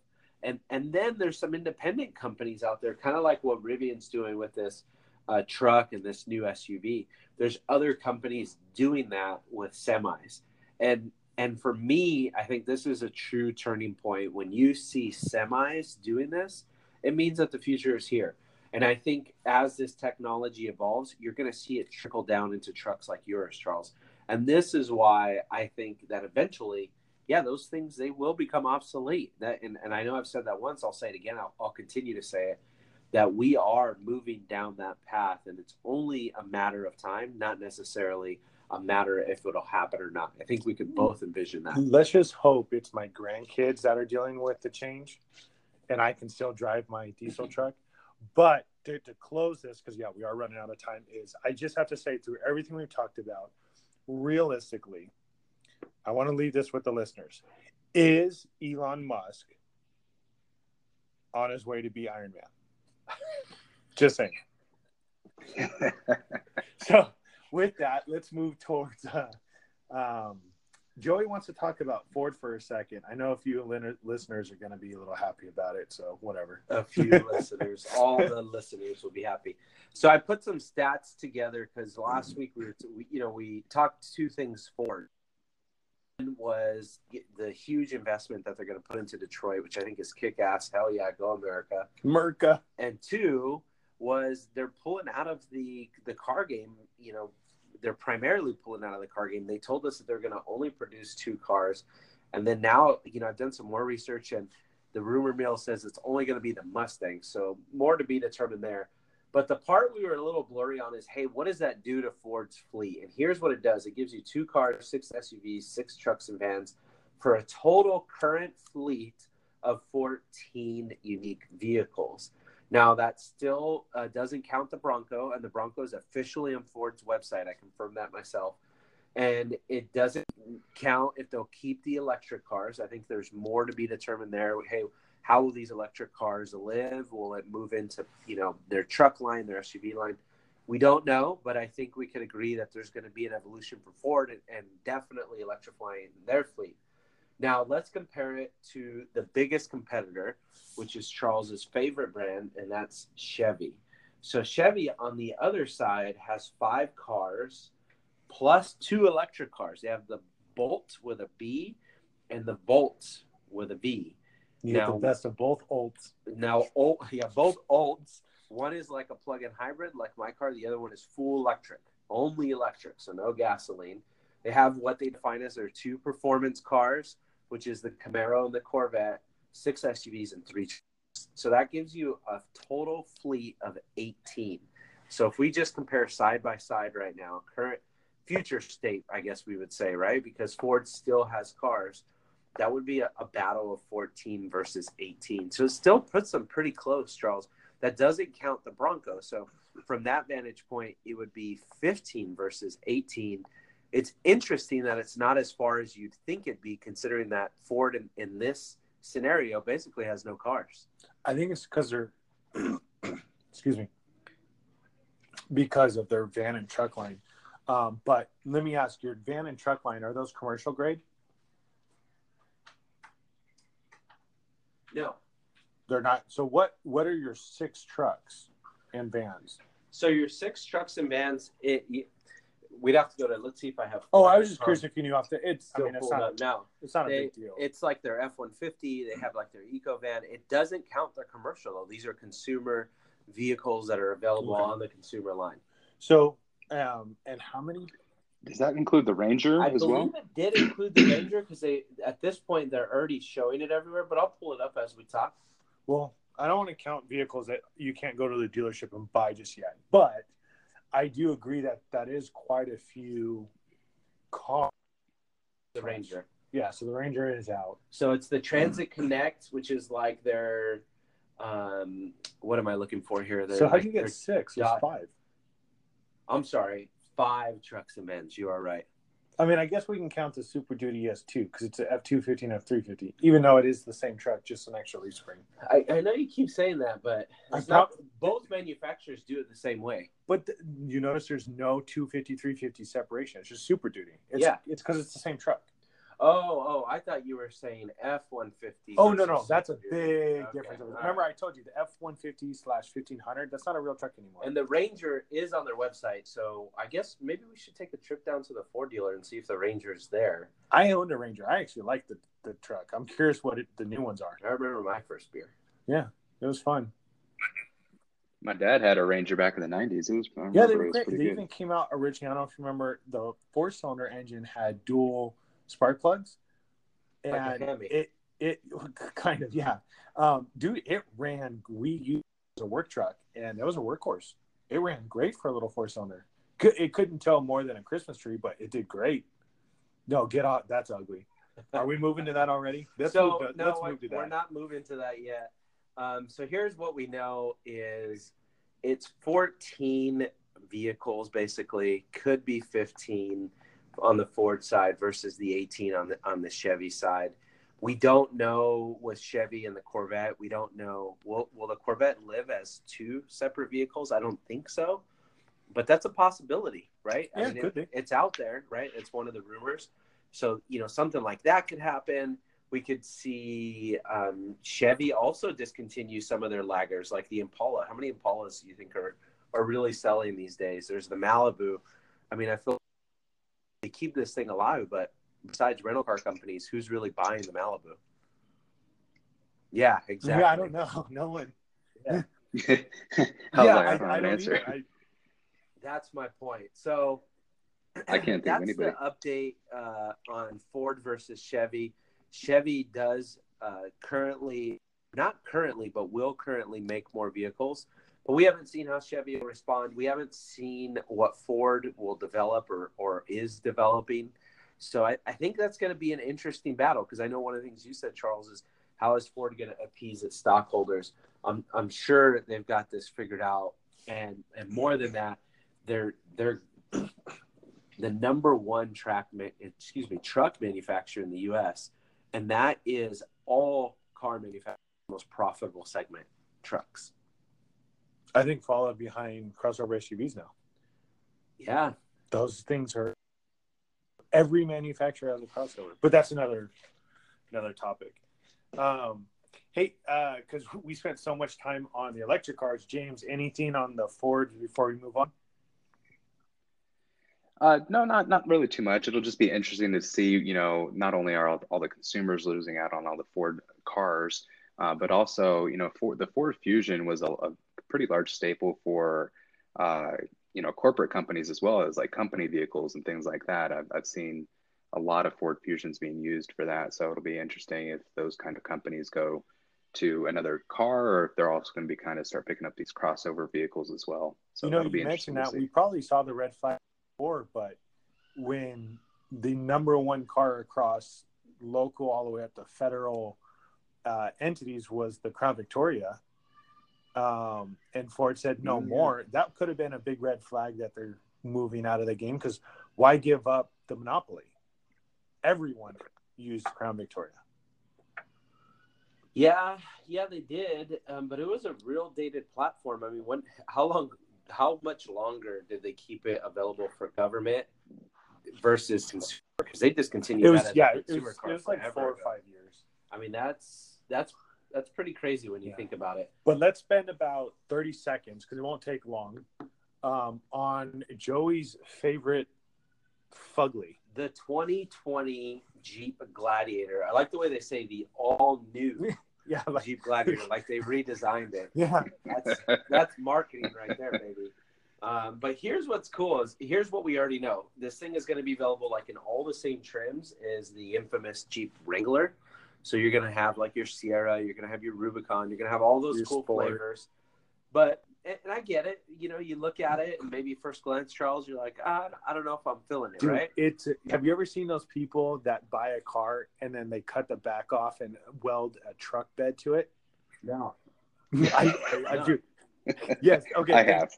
and and then there's some independent companies out there, kind of like what Rivian's doing with this uh, truck and this new SUV. There's other companies doing that with semis, and and for me, I think this is a true turning point when you see semis doing this. It means that the future is here. And I think as this technology evolves, you're going to see it trickle down into trucks like yours, Charles. And this is why I think that eventually, yeah, those things they will become obsolete. That and, and I know I've said that once. I'll say it again. I'll, I'll continue to say it. That we are moving down that path, and it's only a matter of time, not necessarily a matter if it'll happen or not. I think we could both envision that. Let's just hope it's my grandkids that are dealing with the change and I can still drive my diesel truck. But to, to close this, because yeah, we are running out of time, is I just have to say through everything we've talked about, realistically, I want to leave this with the listeners. Is Elon Musk on his way to be Iron Man? Just saying. so, with that, let's move towards. Uh, um, Joey wants to talk about Ford for a second. I know a few lin- listeners are going to be a little happy about it, so whatever. A few listeners, all the listeners will be happy. So I put some stats together because last week we were, t- we, you know, we talked two things Ford. One was the huge investment that they're going to put into Detroit, which I think is kick ass. Hell yeah, go America! Merca. And two was they're pulling out of the the car game. You know, they're primarily pulling out of the car game. They told us that they're going to only produce two cars, and then now, you know, I've done some more research, and the rumor mill says it's only going to be the Mustang. So more to be determined there. But the part we were a little blurry on is, hey, what does that do to Ford's fleet? And here's what it does: it gives you two cars, six SUVs, six trucks and vans, for a total current fleet of 14 unique vehicles. Now that still uh, doesn't count the Bronco, and the Bronco is officially on Ford's website. I confirmed that myself, and it doesn't count if they'll keep the electric cars. I think there's more to be determined there. Hey, how will these electric cars live? Will it move into you know their truck line, their SUV line? We don't know, but I think we can agree that there's going to be an evolution for Ford and, and definitely electrifying their fleet. Now let's compare it to the biggest competitor, which is Charles's favorite brand, and that's Chevy. So Chevy on the other side has five cars plus two electric cars. They have the Bolt with a B and the Volt with a V. You get the best of both olds. Now, oh, yeah, both olds. One is like a plug-in hybrid, like my car. The other one is full electric, only electric, so no gasoline. They have what they define as their two performance cars, which is the Camaro and the Corvette, six SUVs and three. So that gives you a total fleet of 18. So if we just compare side by side right now, current, future state, I guess we would say, right? Because Ford still has cars. That would be a, a battle of 14 versus 18. So it still puts them pretty close, Charles. That doesn't count the Bronco. So from that vantage point, it would be 15 versus 18. It's interesting that it's not as far as you'd think it'd be, considering that Ford in, in this scenario basically has no cars. I think it's because they're, excuse me, because of their van and truck line. Um, but let me ask, your van and truck line are those commercial grade? No. They're not. So what? What are your six trucks and vans? So your six trucks and vans, it, you- we'd have to go to. Let's see if I have. Oh, I was just curious if you knew off the. It's. I Still mean, it's not. up now. It's not a big deal. It's like their F one fifty. They have like their eco van. It doesn't count their commercial though. These are consumer vehicles that are available Okay. on the consumer line. So, um, and how many? Does that include the Ranger I as believe well? it did include the Ranger because they at this point they're already showing it everywhere. But I'll pull it up as we talk. Well, I don't want to count vehicles that you can't go to the dealership and buy just yet, but I do agree that that is quite a few cars. The Ranger. Yeah, so the Ranger is out. So it's the Transit Connect, which is like their um what am I looking for here? They're so how like do you get six? There's Yeah. five. I'm sorry, five trucks and vans. You are right. I mean, I guess we can count the Super Duty S2 because it's a F two fifty and F three fifty, even though it is the same truck, just an extra leaf spring. I, I know you keep saying that, but not, both manufacturers do it the same way. But th- you notice there's no 250, 350 separation. It's just Super Duty. It's, Yeah. It's because it's the same truck. Oh, oh, I thought you were saying F one fifty. Oh, no, no. That's a big difference. Remember, right. I told you the F 150 slash 1500, that's not a real truck anymore. And the Ranger is on their website, so I guess maybe we should take a trip down to the Ford dealer and see if the Ranger's there. I owned a Ranger. I actually like the, the truck. I'm curious what it, the new ones are. I remember my first beer. Yeah, it was fun. My dad had a Ranger back in the '90s. It was I Yeah, they it were was great. They good. even came out originally. I don't know if you remember the four cylinder engine had dual spark plugs. Like And Hemi. it it kind of yeah. Um, dude, it ran we used a work truck and that was a workhorse. It ran great for a little four cylinder. It couldn't tell more than a Christmas tree, but it did great. No, get out. That's ugly. Are we moving to that already? Let's so move to, no, move to we're not moving to that yet. Um, so here's what we know is it's 14 vehicles basically, could be 15 on the Ford side versus the 18 on the on the Chevy side. we don't know with Chevy and the Corvette. We don't know will will the Corvette live as two separate vehicles? I don't think so, but that's a possibility, right? Yeah, I mean, it, it's out there, right? It's one of the rumors. So you know something like that could happen. We could see um, Chevy also discontinue some of their laggers, like the Impala. How many Impalas do you think are are really selling these days? There's the Malibu. I mean, I feel they keep this thing alive, but besides rental car companies, who's really buying the Malibu? Yeah, exactly. Yeah, I don't know. No one. Hell, yeah, I, I, don't I don't answer. I, That's my point. So I can't think of that's anybody. the update uh, on Ford versus Chevy. Chevy does uh, currently, not currently, but will currently make more vehicles. But we haven't seen how Chevy will respond. We haven't seen what Ford will develop or, or is developing. So I, I think that's going to be an interesting battle because I know one of the things you said, Charles, is how is Ford going to appease its stockholders? I'm, I'm sure they've got this figured out. And, and more than that, they're, they're the number one track, excuse me, truck manufacturer in the U.S., and that is all car manufacturers' most profitable segment, trucks. I think followed behind crossover SUVs now. Yeah, Those things are every manufacturer has a crossover, but that's another another topic. Um, hey, because we spent so much time on the electric cars, James. Anything on the Ford before we move on? Uh, no, not not really too much. It'll just be interesting to see. You know, not only are all, all the consumers losing out on all the Ford cars, uh, but also, you know, for the Ford Fusion was a, a pretty large staple for, uh, you know, corporate companies as well as like company vehicles and things like that. I've, I've seen a lot of Ford Fusions being used for that. So it'll be interesting if those kind of companies go to another car or if they're also going to be kind of start picking up these crossover vehicles as well. So you know, you mentioned that we probably saw the red flag before, but when the number one car across local all the way up to federal uh, entities was the Crown Victoria, um, and Ford said no Mm. more, that could have been a big red flag that they're moving out of the game because why give up the monopoly? Everyone used Crown Victoria. yeah, yeah, they did, um, but it was a real dated platform. I mean, when, how long, how much longer did they keep it available for government versus consumer? Because they discontinued It was that as yeah, a it was, car it was like forever four or five years. I mean, that's that's that's pretty crazy when you Yeah. think about it. But let's spend about 30 seconds because it won't take long um, on Joey's favorite fugly. The 2020 Jeep Gladiator. I like the way they say the all new Yeah, like, Jeep Gladiator, like they redesigned it. yeah, That's that's marketing right there, baby. Um, but here's what's cool is here's what we already know. This thing is going to be available like in all the same trims as the infamous Jeep Wrangler. So you're going to have like your Sahara, you're going to have your Rubicon, you're going to have all those Your cool Sport. flavors. But and and I get it. You know, you look at it and maybe first glance, Charles, you're like, ah, I don't know if I'm feeling it, dude, right? it's. Have you ever seen those people that buy a car and then they cut the back off and weld a truck bed to it? No. I, I, I do. Yes. Okay. I have.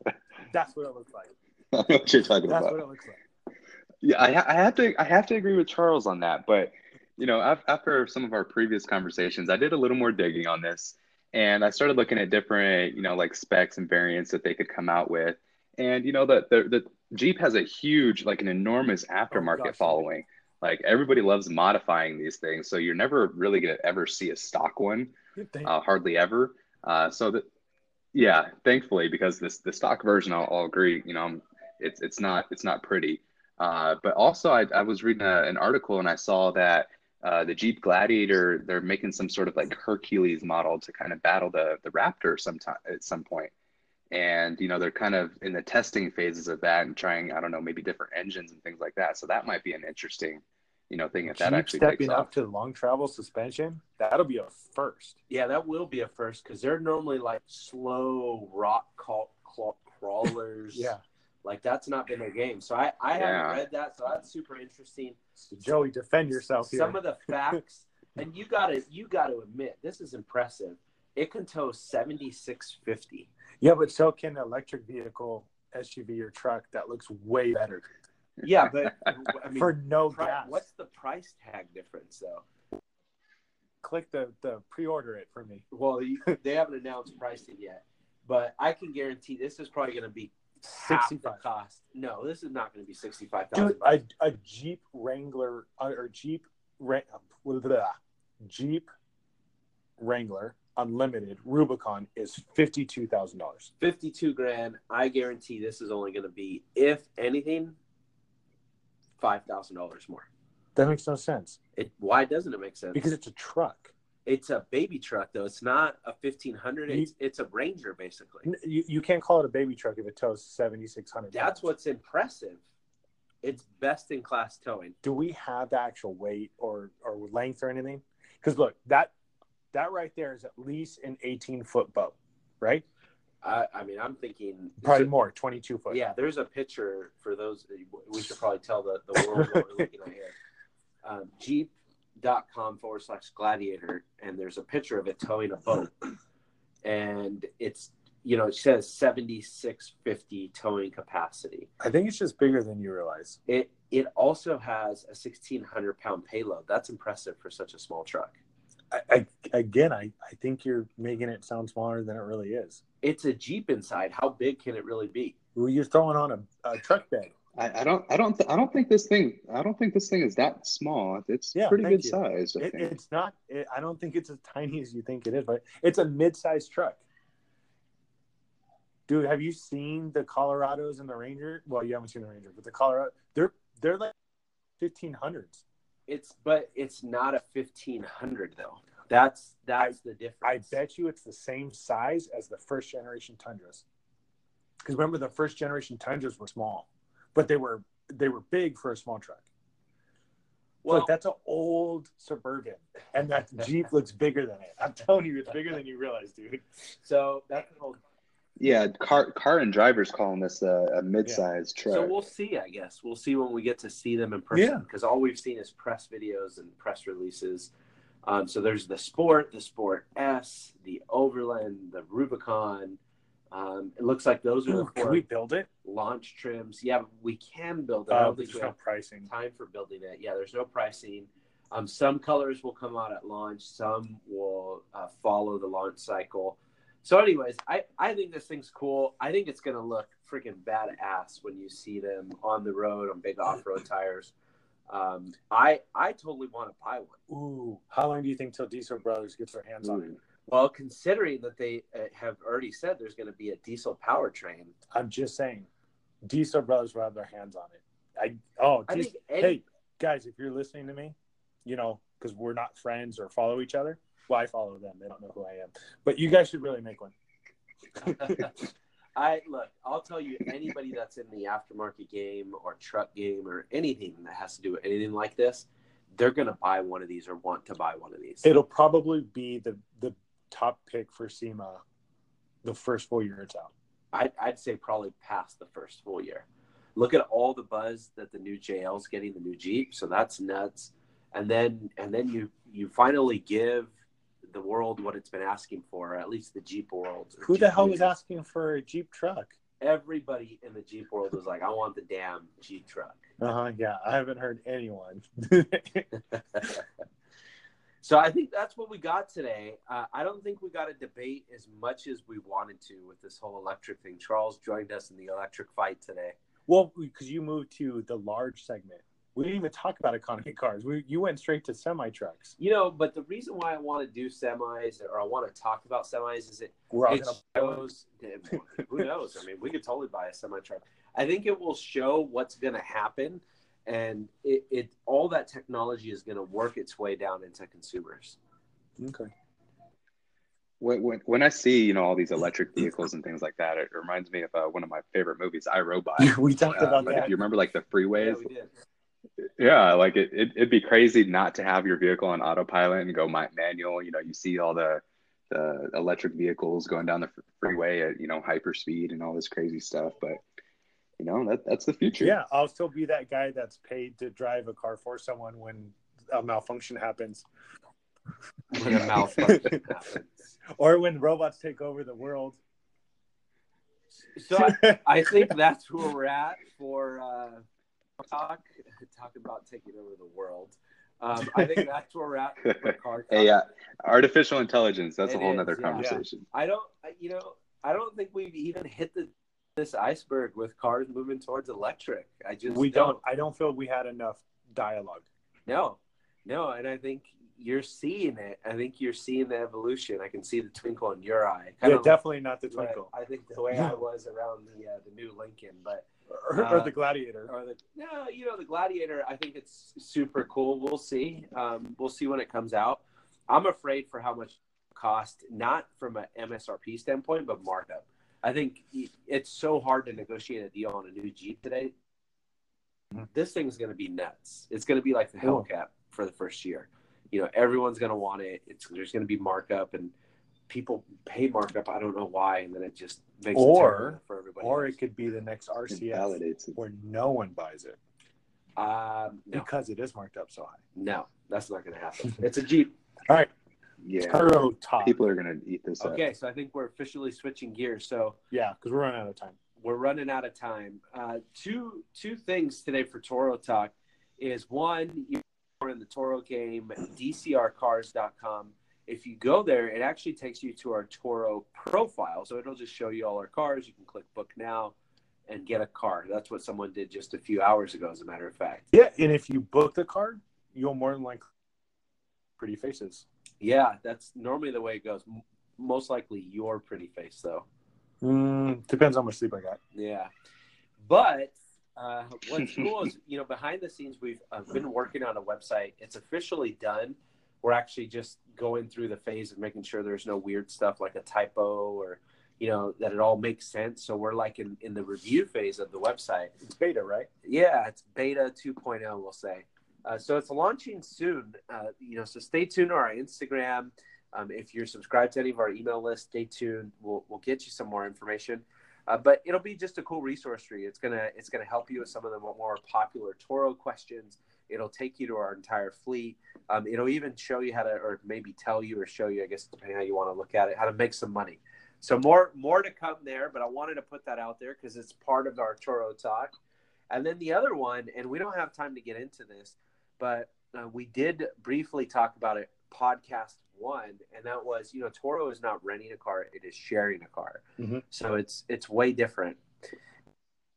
That's what it looks like. I know what you're talking That's about. what it looks like. Yeah, I, I have to I have to agree with Charles on that. But you know, after some of our previous conversations, I did a little more digging on this, and I started looking at different you know like specs and variants that they could come out with. And you know, the the, the Jeep has a huge like an enormous aftermarket gosh, yeah. following. Like everybody loves modifying these things, so you're never really gonna ever see a stock one uh, hardly ever. Uh, so that, yeah, thankfully, because this the stock version, I'll, I'll agree. You know, it's it's not it's not pretty. Uh, but also, I, I was reading a, an article and I saw that uh, the Jeep Gladiator they're making some sort of like Hercules model to kind of battle the the Raptor sometime at some point. And you know they're kind of in the testing phases of that and trying I don't know maybe different engines and things like that. So that might be an interesting you know thing if that actually takes stepping off. up to long travel suspension. That'll be a first. Yeah, that will be a first because they're normally like slow rock crawl, crawl, crawlers. Yeah. Like that's not been their game. So I, I Yeah. haven't read that. So that's super interesting. Joey, defend yourself here. Some of the facts, and you gotta you gotta admit, this is impressive. It can tow seventy six fifty. Yeah, but so can an electric vehicle, SUV, or truck that looks way better Yeah, but I mean for no pri- gas. what's the price tag difference though? click the the pre-order it for me. Well, you, they haven't announced pricing yet, but I can guarantee this is probably going to be 65. cost. No, this is not going to be sixty-five Dude, thousand. a, a Jeep Wrangler uh, or Jeep. Jeep Wrangler Unlimited Rubicon is fifty two thousand dollars. Fifty-two grand. I guarantee this is only going to be, if anything, five thousand dollars more. That makes no sense It. Why doesn't it make sense? because it's a truck. It's a baby truck, though. It's not a fifteen hundred. It's, it's a Ranger, basically. You, you can't call it a baby truck if it tows seventy six hundred. That's what's impressive. It's best in class towing. Do we have the actual weight or or length or anything? Because look, that that right there is at least an eighteen foot boat, right? I, I mean, I'm thinking Probably more, twenty two foot. Yeah, there's a picture for those. We should probably tell the, the world what we're looking at here. Um, Jeep.com forward slash gladiator, and there's a picture of it towing a boat. And it's, you know, it says 7650 towing capacity. I think it's just bigger than you realize. It it also has a 1600 pound payload. That's impressive for such a small truck. I, I again, I, I think you're making it sound smaller than it really is. It's a Jeep inside. How big can it really be? Well, You're throwing on a, a truck bed. I, I don't I don't th- I don't think this thing I don't think this thing is that small. It's Yeah, pretty good you. size. It, it's not. It, I don't think it's as tiny as you think it is, but it's a mid-sized truck. Dude, have you seen the Colorados and the Ranger? Well, you haven't seen the Ranger, but the Colorado, they're they're like fifteen hundreds. It's but it's not a 1500 though. That's that's the difference. I bet you it's the same size as the first generation Tundras. Because remember, the first generation Tundras were small, but they were they were big for a small truck. Well, Look, that's an old suburban, and that Jeep looks bigger than it. I'm telling you, it's bigger than you realize, dude. so that's an old yeah, car car and drivers calling this a, a mid-sized truck. So we'll see, I guess. We'll see when we get to see them in person Yeah. because all we've seen is press videos and press releases. Um, so there's the Sport, the Sport S, the Overland, the Rubicon. Um, it looks like those are the Ooh, can we build it? launch trims. Yeah, we can build it. Uh, there's no pricing. time for building it. Yeah, there's no pricing. Um, some colors will come out at launch. Some will uh, follow the launch cycle. So, anyways, I, I think this thing's cool. I think it's gonna look freaking badass when you see them on the road on big off road tires. Um, I I totally want to buy one. Ooh, how long do you think till Diesel Brothers gets their hands on it? Well, considering that they uh, have already said there's going to be a diesel powertrain, I'm just saying, Diesel Brothers will have their hands on it. I oh, I any, hey guys, if you're listening to me, you know, because we're not friends or follow each other. Well, I follow them; they don't know who I am. But you guys should really make one. I look, I'll tell you anybody that's in the aftermarket game or truck game or anything that has to do with anything like this, they're gonna buy one of these or want to buy one of these. It'll probably be the the top pick for SEMA the first full year it's out. I'd, I'd say probably past the first full year. Look at all the buzz that the new JL's getting, the new Jeep, so that's nuts. And then and then you you finally give the world what it's been asking for, at least the Jeep world. Who the hell was asking for a Jeep truck? Everybody in the Jeep world was like, I want the damn Jeep truck. Uh huh. Yeah, I haven't heard anyone. So I think that's what we got today. Uh, I don't think we got a debate as much as we wanted to with this whole electric thing. Charles joined us in the electric fight today. well, because you moved to the large segment, we didn't even talk about economy cars. We you went straight to semi trucks. You know, but the reason why I want to do semis or I want to talk about semis is it it gonna buy one. shows. Who knows? I mean, we could totally buy a semi truck. I think it will show what's going to happen, and it, it all that technology is going to work its way down into consumers. Okay. when, when, when I see you know all these electric vehicles and things like that, it reminds me of uh, one of my favorite movies, I Robot. we talked Uh, about like that. if you remember, like the freeways, Yeah, we did. yeah, like it, it, it'd be crazy not to have your vehicle on autopilot and go my, manual. You know, you see all the the electric vehicles going down the freeway at you know hyper speed and all this crazy stuff. But you know that that's the future. Yeah, I'll still be that guy that's paid to drive a car for someone when a malfunction happens, When a malfunction happens. or when robots take over the world. So I, I think that's where we're at for uh, talk talk about taking over the world. Um, I think that's where we're at. For car hey, talk. uh, artificial intelligence. That's a whole is, nother yeah. conversation. I don't, you know, I don't think we've even hit the this iceberg with cars moving towards electric. I just we don't. I don't feel we had enough dialogue. No, no, and I think you're seeing it. I think you're seeing the evolution. I can see the twinkle in your eye. Yeah, Kinda definitely not the twinkle I think the way I was around the uh, the new Lincoln, but or, or uh, the gladiator. or the no, you know, the Gladiator. I think it's super cool. We'll see. Um, we'll see when it comes out. I'm afraid for how much cost, not from an MSRP standpoint, but markup. I think it's so hard to negotiate a deal on a new Jeep today. This thing's going to be nuts. It's going to be like the Cool. Hellcat for the first year. You know, everyone's going to want it. It's there's going to be markup, and people pay markup. I don't know why, and then it just makes Or- it terrible for everybody. Or else. it could be the next RCS it. where no one buys it um, no, because it is marked up so high. no, that's not going to happen. It's a Jeep. All right, Yeah, Turo top. people are gonna eat this up. Okay, so I think we're officially switching gears. So Yeah, because we're running out of time. we're running out of time. Uh, two two things today for Turo Talk is one, you're in the Turo game, DCRcars.com. If you go there, it actually takes you to our Turo profile. So it'll just show you all our cars. You can click book now and get a car. That's what someone did just a few hours ago, as a matter of fact. Yeah, and if you book the card, you'll more than likely pretty faces. Yeah, that's normally the way it goes. M- Most likely your pretty face, though. Mm, depends on how much sleep I got. Yeah, but uh, what's cool is you know behind the scenes we've uh, been working on a website. It's officially done. We're actually just going through the phase of making sure there's no weird stuff like a typo or you know that it all makes sense. So we're like in, in the review phase of the website. It's beta, right? Yeah, it's beta 2.0, we'll say. Uh, so it's launching soon. Uh, you know, so stay tuned to our Instagram. Um, if you're subscribed to any of our email lists, stay tuned. We'll we'll get you some more information. Uh, but it'll be just a cool resource for you. It's gonna it's gonna help you with some of the more popular Turo questions. It'll take you to our entire fleet. Um, it'll even show you how to, or maybe tell you or show you, I guess, depending how you want to look at it, how to make some money. So more more to come there. But I wanted to put that out there because it's part of our Turo talk. And then the other one, and we don't have time to get into this, but uh, we did briefly talk about it podcast one, and that was you know Turo is not renting a car; it is sharing a car. Mhm. So it's it's way different.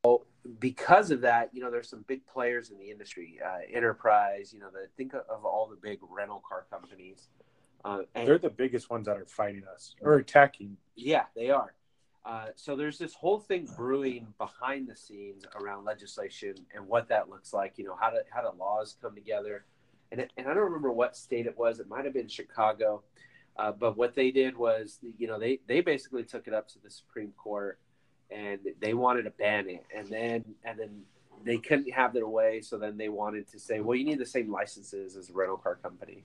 Well, because of that, you know, there's some big players in the industry, uh, Enterprise. You know, the, think of, of all the big rental car companies. Uh, and They're the biggest ones that are fighting us or attacking. yeah, they are. Uh, so there's this whole thing brewing behind the scenes around legislation and what that looks like. You know how to how do laws come together, and it, and I don't remember what state it was. It might have been Chicago, uh, but what they did was you know they they basically took it up to the Supreme Court, and they wanted to ban it, and then and then they couldn't have their way, so then they wanted to say, well, you need the same licenses as a rental car company,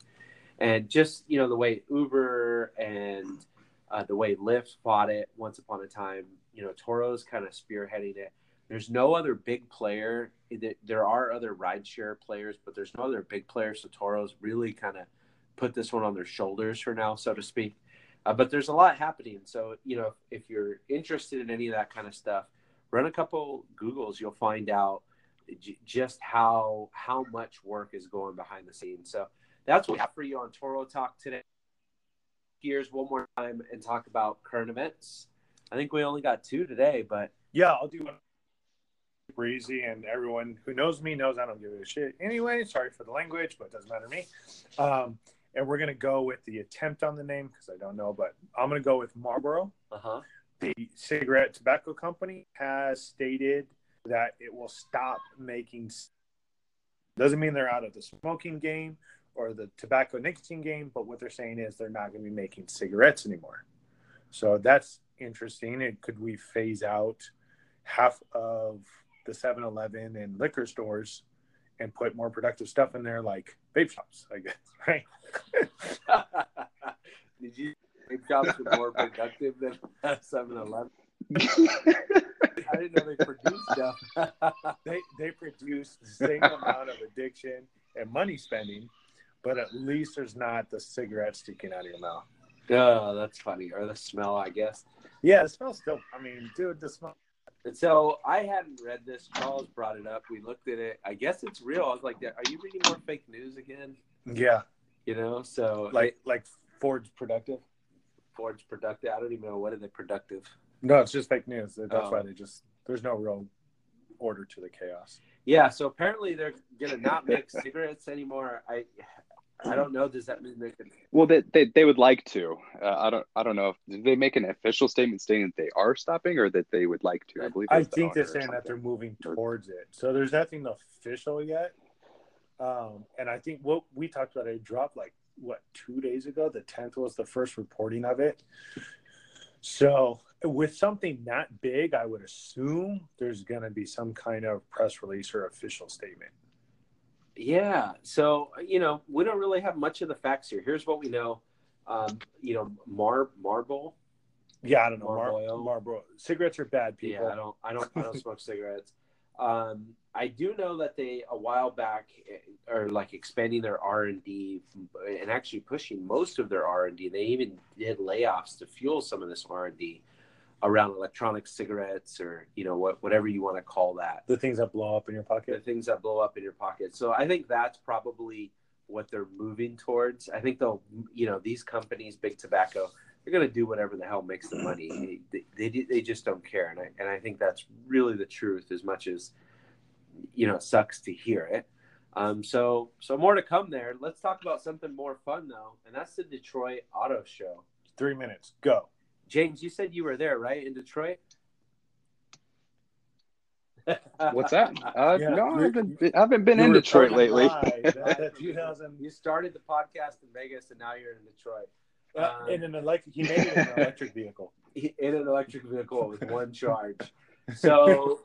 and just you know the way Uber and uh, the way Lyft fought it once upon a time. You know, Turo's kind of spearheading it. There's no other big player. There are other rideshare players, but there's no other big player. So Turo's really kind of put this one on their shoulders for now, so to speak. Uh, but there's a lot happening. So, you know, if, you're interested in any of that kind of stuff, run a couple Googles. You'll find out j- just how how much work is going behind the scenes. So that's what we have for you on Turo Talk today gears one more time and talk about current events. I think we only got two today, but Yeah, I'll do one breezy, and everyone who knows me knows I don't give a shit anyway. Sorry for the language, but it doesn't matter to me. Um, and we're gonna go with the attempt on the name because I don't know, but I'm gonna go with Marlboro. uh huh. The cigarette tobacco company has stated that it will stop making. Doesn't mean they're out of the smoking game or the tobacco nicotine game, but what they're saying is they're not going to be making cigarettes anymore. So that's interesting. And could we phase out half of the 7 Eleven and liquor stores and put more productive stuff in there, like vape shops, I guess, right? Did you think jobs were more productive than 7 Eleven? I didn't know they produced stuff. they they produce the same amount of addiction and money spending, but at least there's not the cigarette sticking out of your mouth. oh, that's funny. Or the smell, I guess. Yeah, the smell still. I mean, dude, the smell. And so I hadn't read this. Charles brought it up. We looked at it. I guess it's real. I was like, "Are you reading more fake news again?" Yeah, You know. So like like Ford's productive. Ford's productive. I don't even know what are they productive. No, it's just fake news. That's Oh. why they just there's no real order to the chaos. Yeah. So apparently they're gonna not make cigarettes anymore. I I don't know. Does that mean they can? Well, they, they they would like to. Uh, I don't I don't know if did they make an official statement stating that they are stopping or that they would like to. I believe. I was the think they're saying that they're moving towards it. So there's nothing official yet. Um, and I think what we talked about, it dropped like what two days ago. The tenth was the first reporting of it. So with something that big, I would assume there's going to be some kind of press release or official statement. Yeah. So you know, we don't really have much of the facts here. Here's what we know. Um, you know, Mar Marble. Yeah, I don't know. Mar- Marlboro. Marlboro. Cigarettes are bad, people. Yeah, I don't, I don't, I don't smoke cigarettes. Um, I do know that they a while back eh, are like expanding their R and D and actually pushing most of their R and D. They even did layoffs to fuel some of this R and D around electronic cigarettes or you know what whatever you want to call that. The things that blow up in your pocket The things that blow up in your pocket. So I think that's probably what they're moving towards. I think they'll, you know, these companies, big tobacco, they're going to do whatever the hell makes the money. They, they, they just don't care. And I, and I think that's really the truth as much as, you know, it sucks to hear it. Um, so, so more to come there. Let's talk about something more fun though. And that's the Detroit Auto Show. Three minutes. Go. James, you said you were there, right? In Detroit? What's that? Uh, Yeah. no, I haven't been, I haven't been You in Detroit lately. live. That- that 2000 You started the podcast in Vegas and now you're in Detroit. Uh, in an electric, he made it in an electric vehicle. in an electric vehicle with one charge. So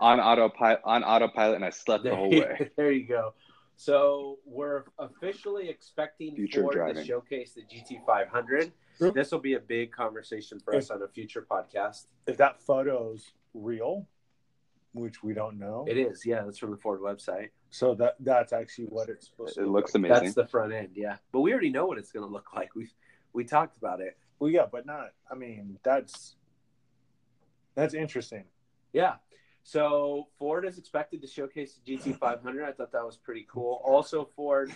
on autopilot, on autopilot, and I slept the there, whole way. there you go. So we're officially expecting Future Ford to driving. showcase the GT500. Yep. This will be a big conversation for us on a future podcast. If that photo's real, which we don't know, It is, yeah. That's from the Ford website. so that that's actually what it's supposed to. It look looks like. amazing. That's the front end, yeah. But we already know what it's going to look like. We we talked about it. Well, yeah, but not. I mean, that's that's interesting. Yeah. So Ford is expected to showcase the GT500. I thought that was pretty cool. Also, Ford.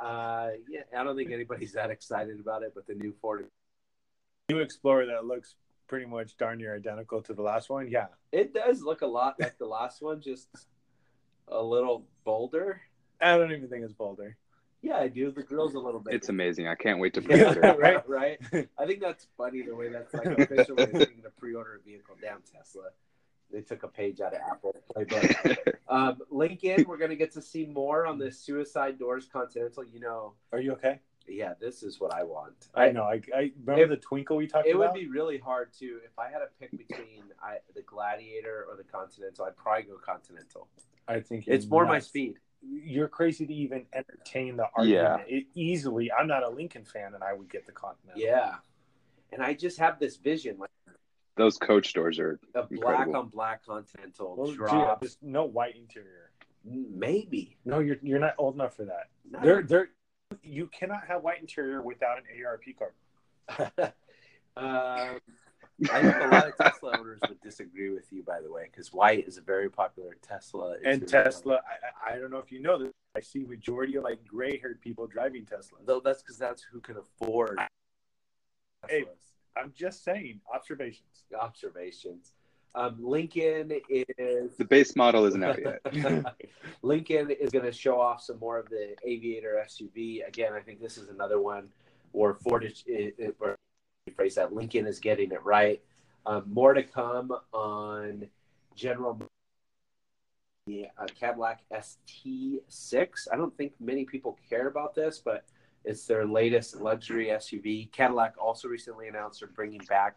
Uh, yeah, I don't think anybody's that excited about it, but the new Ford New Explorer that looks pretty much darn near identical to the last one. Yeah, It does look a lot like the last one, just a little bolder. I don't even think it's bolder. Yeah, I do. The grill's a little bit. It's amazing. I can't wait to Yeah, pre-order. it. right, right. I think that's funny the way that's like officially way of to pre-order a vehicle. Damn Tesla, they took a page out of Apple playbook. Um, Lincoln, we're gonna get to see more on the Suicide Doors Continental. You know, Are you okay? yeah, this is what I want. I know. I, I remember It- the twinkle we talked about. It would be really hard to if I had to pick between I, the Gladiator or the Continental. I'd probably go Continental. I think It's more my speed. You're crazy to even entertain the Yeah. argument. It easily. I'm not a Lincoln fan, and I would get the Continental. Yeah, and I just have this vision like Those coach doors are a black Incredible. on black Continental Well, drop. just no white interior. Maybe. No, you're you're not old enough for that. Not- There, there, you cannot have white interior without an AARP card. um, I think a lot of Tesla owners would disagree with you, by the way, because white is a very popular Tesla. And. Tesla, I, I I don't know if you know this. I see majority of like gray-haired people driving Tesla. Though that's because that's who can afford. Hey. Teslas. I'm just saying observations. Observations. Um, Lincoln is the base model isn't out yet. Lincoln is going to show off some more of the Aviator SUV. Again, I think this is another one where Ford is, it, it, or rephrase that Lincoln is getting it right. Um, more to come on General the uh, Cadillac XT6. I don't think many people care about this, but it's their latest luxury SUV. Cadillac also recently announced they're bringing back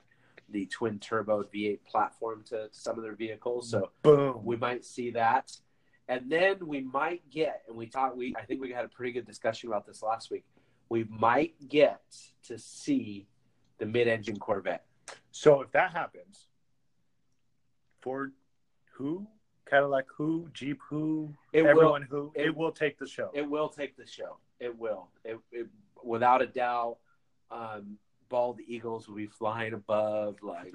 the twin turbo V8 platform to some of their vehicles. So Boom. we might see that. And then we might get, and we talked, we I think we had a pretty good discussion about this last week. We might get to see the mid-engine Corvette. So if that happens, Ford, who, Cadillac, who, Jeep, who, It will- everyone, who, it- it, will take the show. It will take the show. It will. It, it without a doubt. Um, bald eagles will be flying above. Like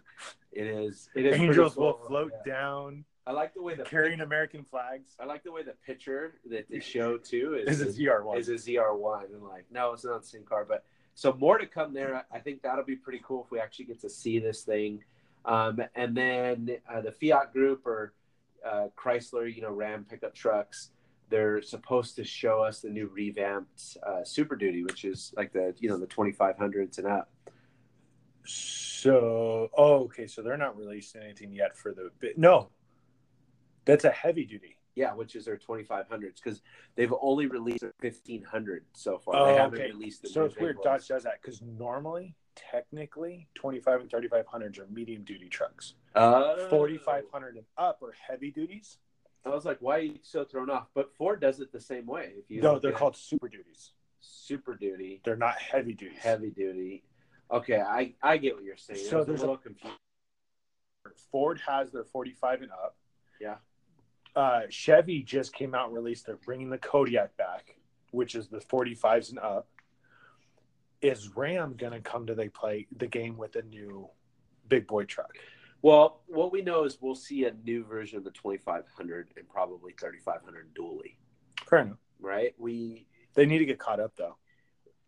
it is. It is. Angels will float Yeah. down, I like the way the carrying American flags. I like the way the picture that they show too is is ZR one. is a ZR1 and like no, it's not the same car, but so more to come there. I- I think that'll be pretty cool if we actually get to see this thing. Um, and then uh, the Fiat Group or uh, Chrysler, you know, Ram pickup trucks. They're supposed to show us the new revamped uh, Super Duty, which is like the you know the 2500s and up. So, oh, okay. So they're not releasing anything yet for the bit. No, that's a heavy duty. Yeah, which is their 2500s because they've only released their 1500 so far. Oh, they haven't okay. released the So it's weird. Dodge does that because normally, technically, 25 and 3500s are medium duty trucks. Oh. 4500 and up are heavy duties. I was like, why are you so thrown off? But Ford does it the same way. If you No, they're called super duties. Super Duty, They're not heavy duties. Heavy Duty. Okay, I I get what you're saying. So there's a a- little confused. Ford has their 45 and up. Yeah. Uh, Chevy just came out and released. They're bringing the Kodiak back, which is the 45s and up. Is Ram going to come to they play the game with a new big boy truck? Well, what we know is we'll see a new version of the 2500 and probably 3500 dually, Fair enough. right? We They need to get caught up though,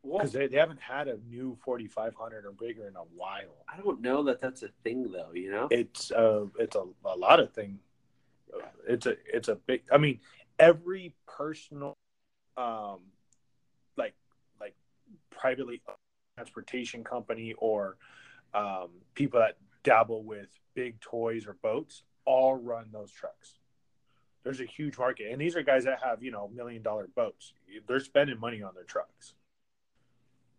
well, because they, they haven't had a new 4500 or bigger in a while. I don't know that that's a thing though. You know? It's uh it's a, a lot of thing. It's a it's a big. I mean, every personal, um, like like privately owned transportation company or um, people that dabble with big toys or boats all run those trucks. There's a huge market, and these are guys that have you know million dollar boats. They're spending money on their trucks.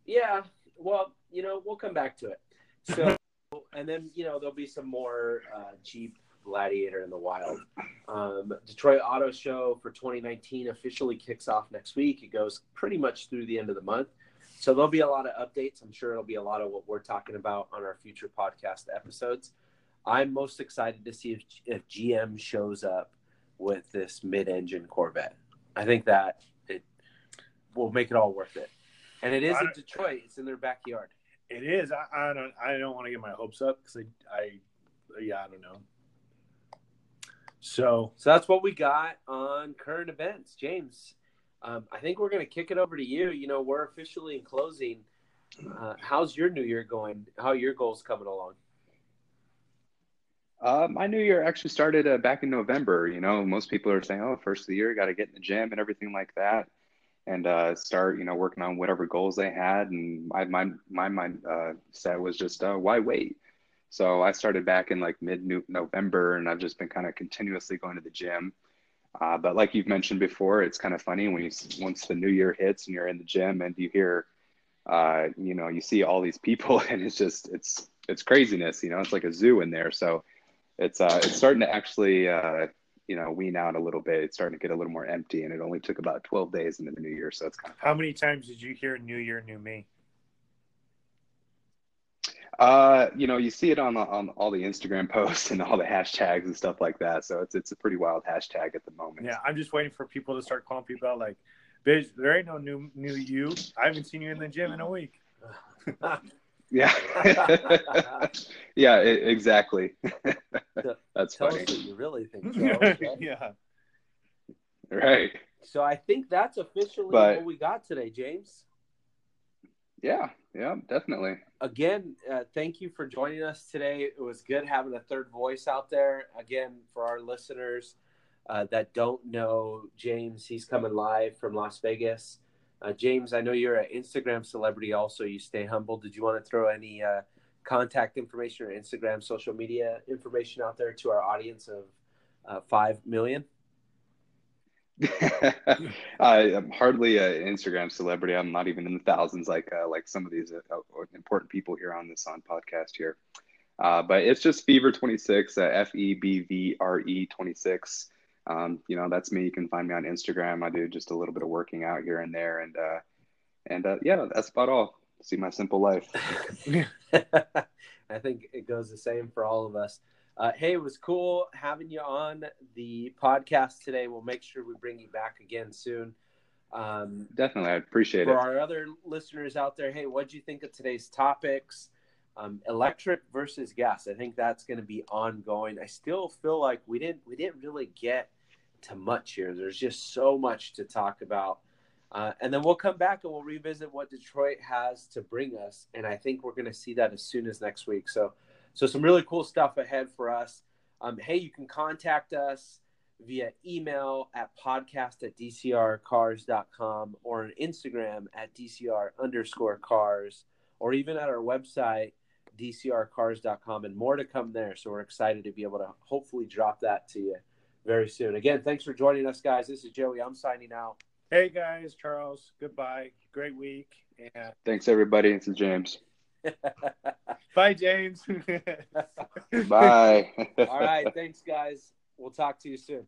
Yeah. Well, you know, we'll come back to it. So, and then you know there'll be some more uh, Jeep Gladiator in the wild. Um, Detroit Auto Show for 2019 officially kicks off next week. It goes pretty much through the end of the month. So there'll be a lot of updates. I'm sure it'll be a lot of what we're talking about on our future podcast episodes. I'm most excited to see if, if GM shows up with this mid-engine Corvette. I think that it will make it all worth it. And it is in Detroit. It's in their backyard. It is. I, I don't. I don't want to get my hopes up because I, I, yeah, I don't know. So So that's what we got on current events. James, um, I think we're going to kick it over to you. You know, we're officially in closing. Uh, how's your new year going? How are your goals coming along? Uh, my new year actually started uh, back in November. You know, most people are saying, "Oh, first of the year, got to get in the gym and everything like that," and uh, start, you know, working on whatever goals they had. And my my my uh, set was just, uh, "Why wait?" So I started back in like mid November, and I've just been kind of continuously going to the gym. Uh, but like you've mentioned before, it's kind of funny when you once the new year hits and you're in the gym and you hear, uh, you know, you see all these people, and it's just it's it's craziness. You know, it's like a zoo in there. So it's uh it's starting to actually uh you know wean out a little bit it's starting to get a little more empty and it only took about 12 days into the new year so it's kind of how many times did you hear "New Year, New Me"? Uh you know you see it on the, on all the instagram posts and all the hashtags and stuff like that so it's it's a pretty wild hashtag at the moment Yeah, I'm just waiting for people to start calling people out like, "Bitch, there ain't no new new you. I haven't seen you in the gym in a week." yeah yeah e- exactly that's Tell us funny what you really think, Charles. right? yeah. right So I think that's officially But- what we got today, James. Yeah yeah definitely Again, uh, thank you for joining us today. It was good having a third voice out there. Again, for our listeners uh, that don't know James, he's coming live from Las Vegas. Uh, James, I know you're an Instagram celebrity also. You stay humble. Did you want to throw any uh, contact information or Instagram social media information out there to our audience of uh, 5 million? I, I'm hardly an Instagram celebrity. I'm not even in the thousands like uh, like some of these uh, important people here on this on podcast here. Uh, but it's just Fever 26, uh, F E B V R E 26. Um, you know, that's me. You can find me on Instagram. I do just a little bit of working out here and there, and uh, and uh, yeah, that's about all. See my simple life. I think it goes the same for all of us. Uh, hey, it was cool having you on the podcast today. We'll make sure we bring you back again soon. Um, Definitely, I appreciate for it. For our other listeners out there, hey, what'd you think of today's topics? Um, electric versus gas. I think that's going to be ongoing. I still feel like we didn't we didn't really get to much here. There's just so much to talk about. Uh, and then we'll come back and we'll revisit what Detroit has to bring us. And I think we're going to see that as soon as next week. So, so some really cool stuff ahead for us. Um, hey, you can contact us via email at podcast at dcrcars.com or on Instagram at dcr underscore cars or even at our website dcrcars.com and more to come there. So we're excited to be able to hopefully drop that to you very soon. Again, thanks for joining us, guys. This is Joey. I'm signing out. Hey guys, Charles. Goodbye. Great week. And Thanks, everybody. This is James. bye, James. Bye. All right. Thanks, guys. We'll talk to you soon.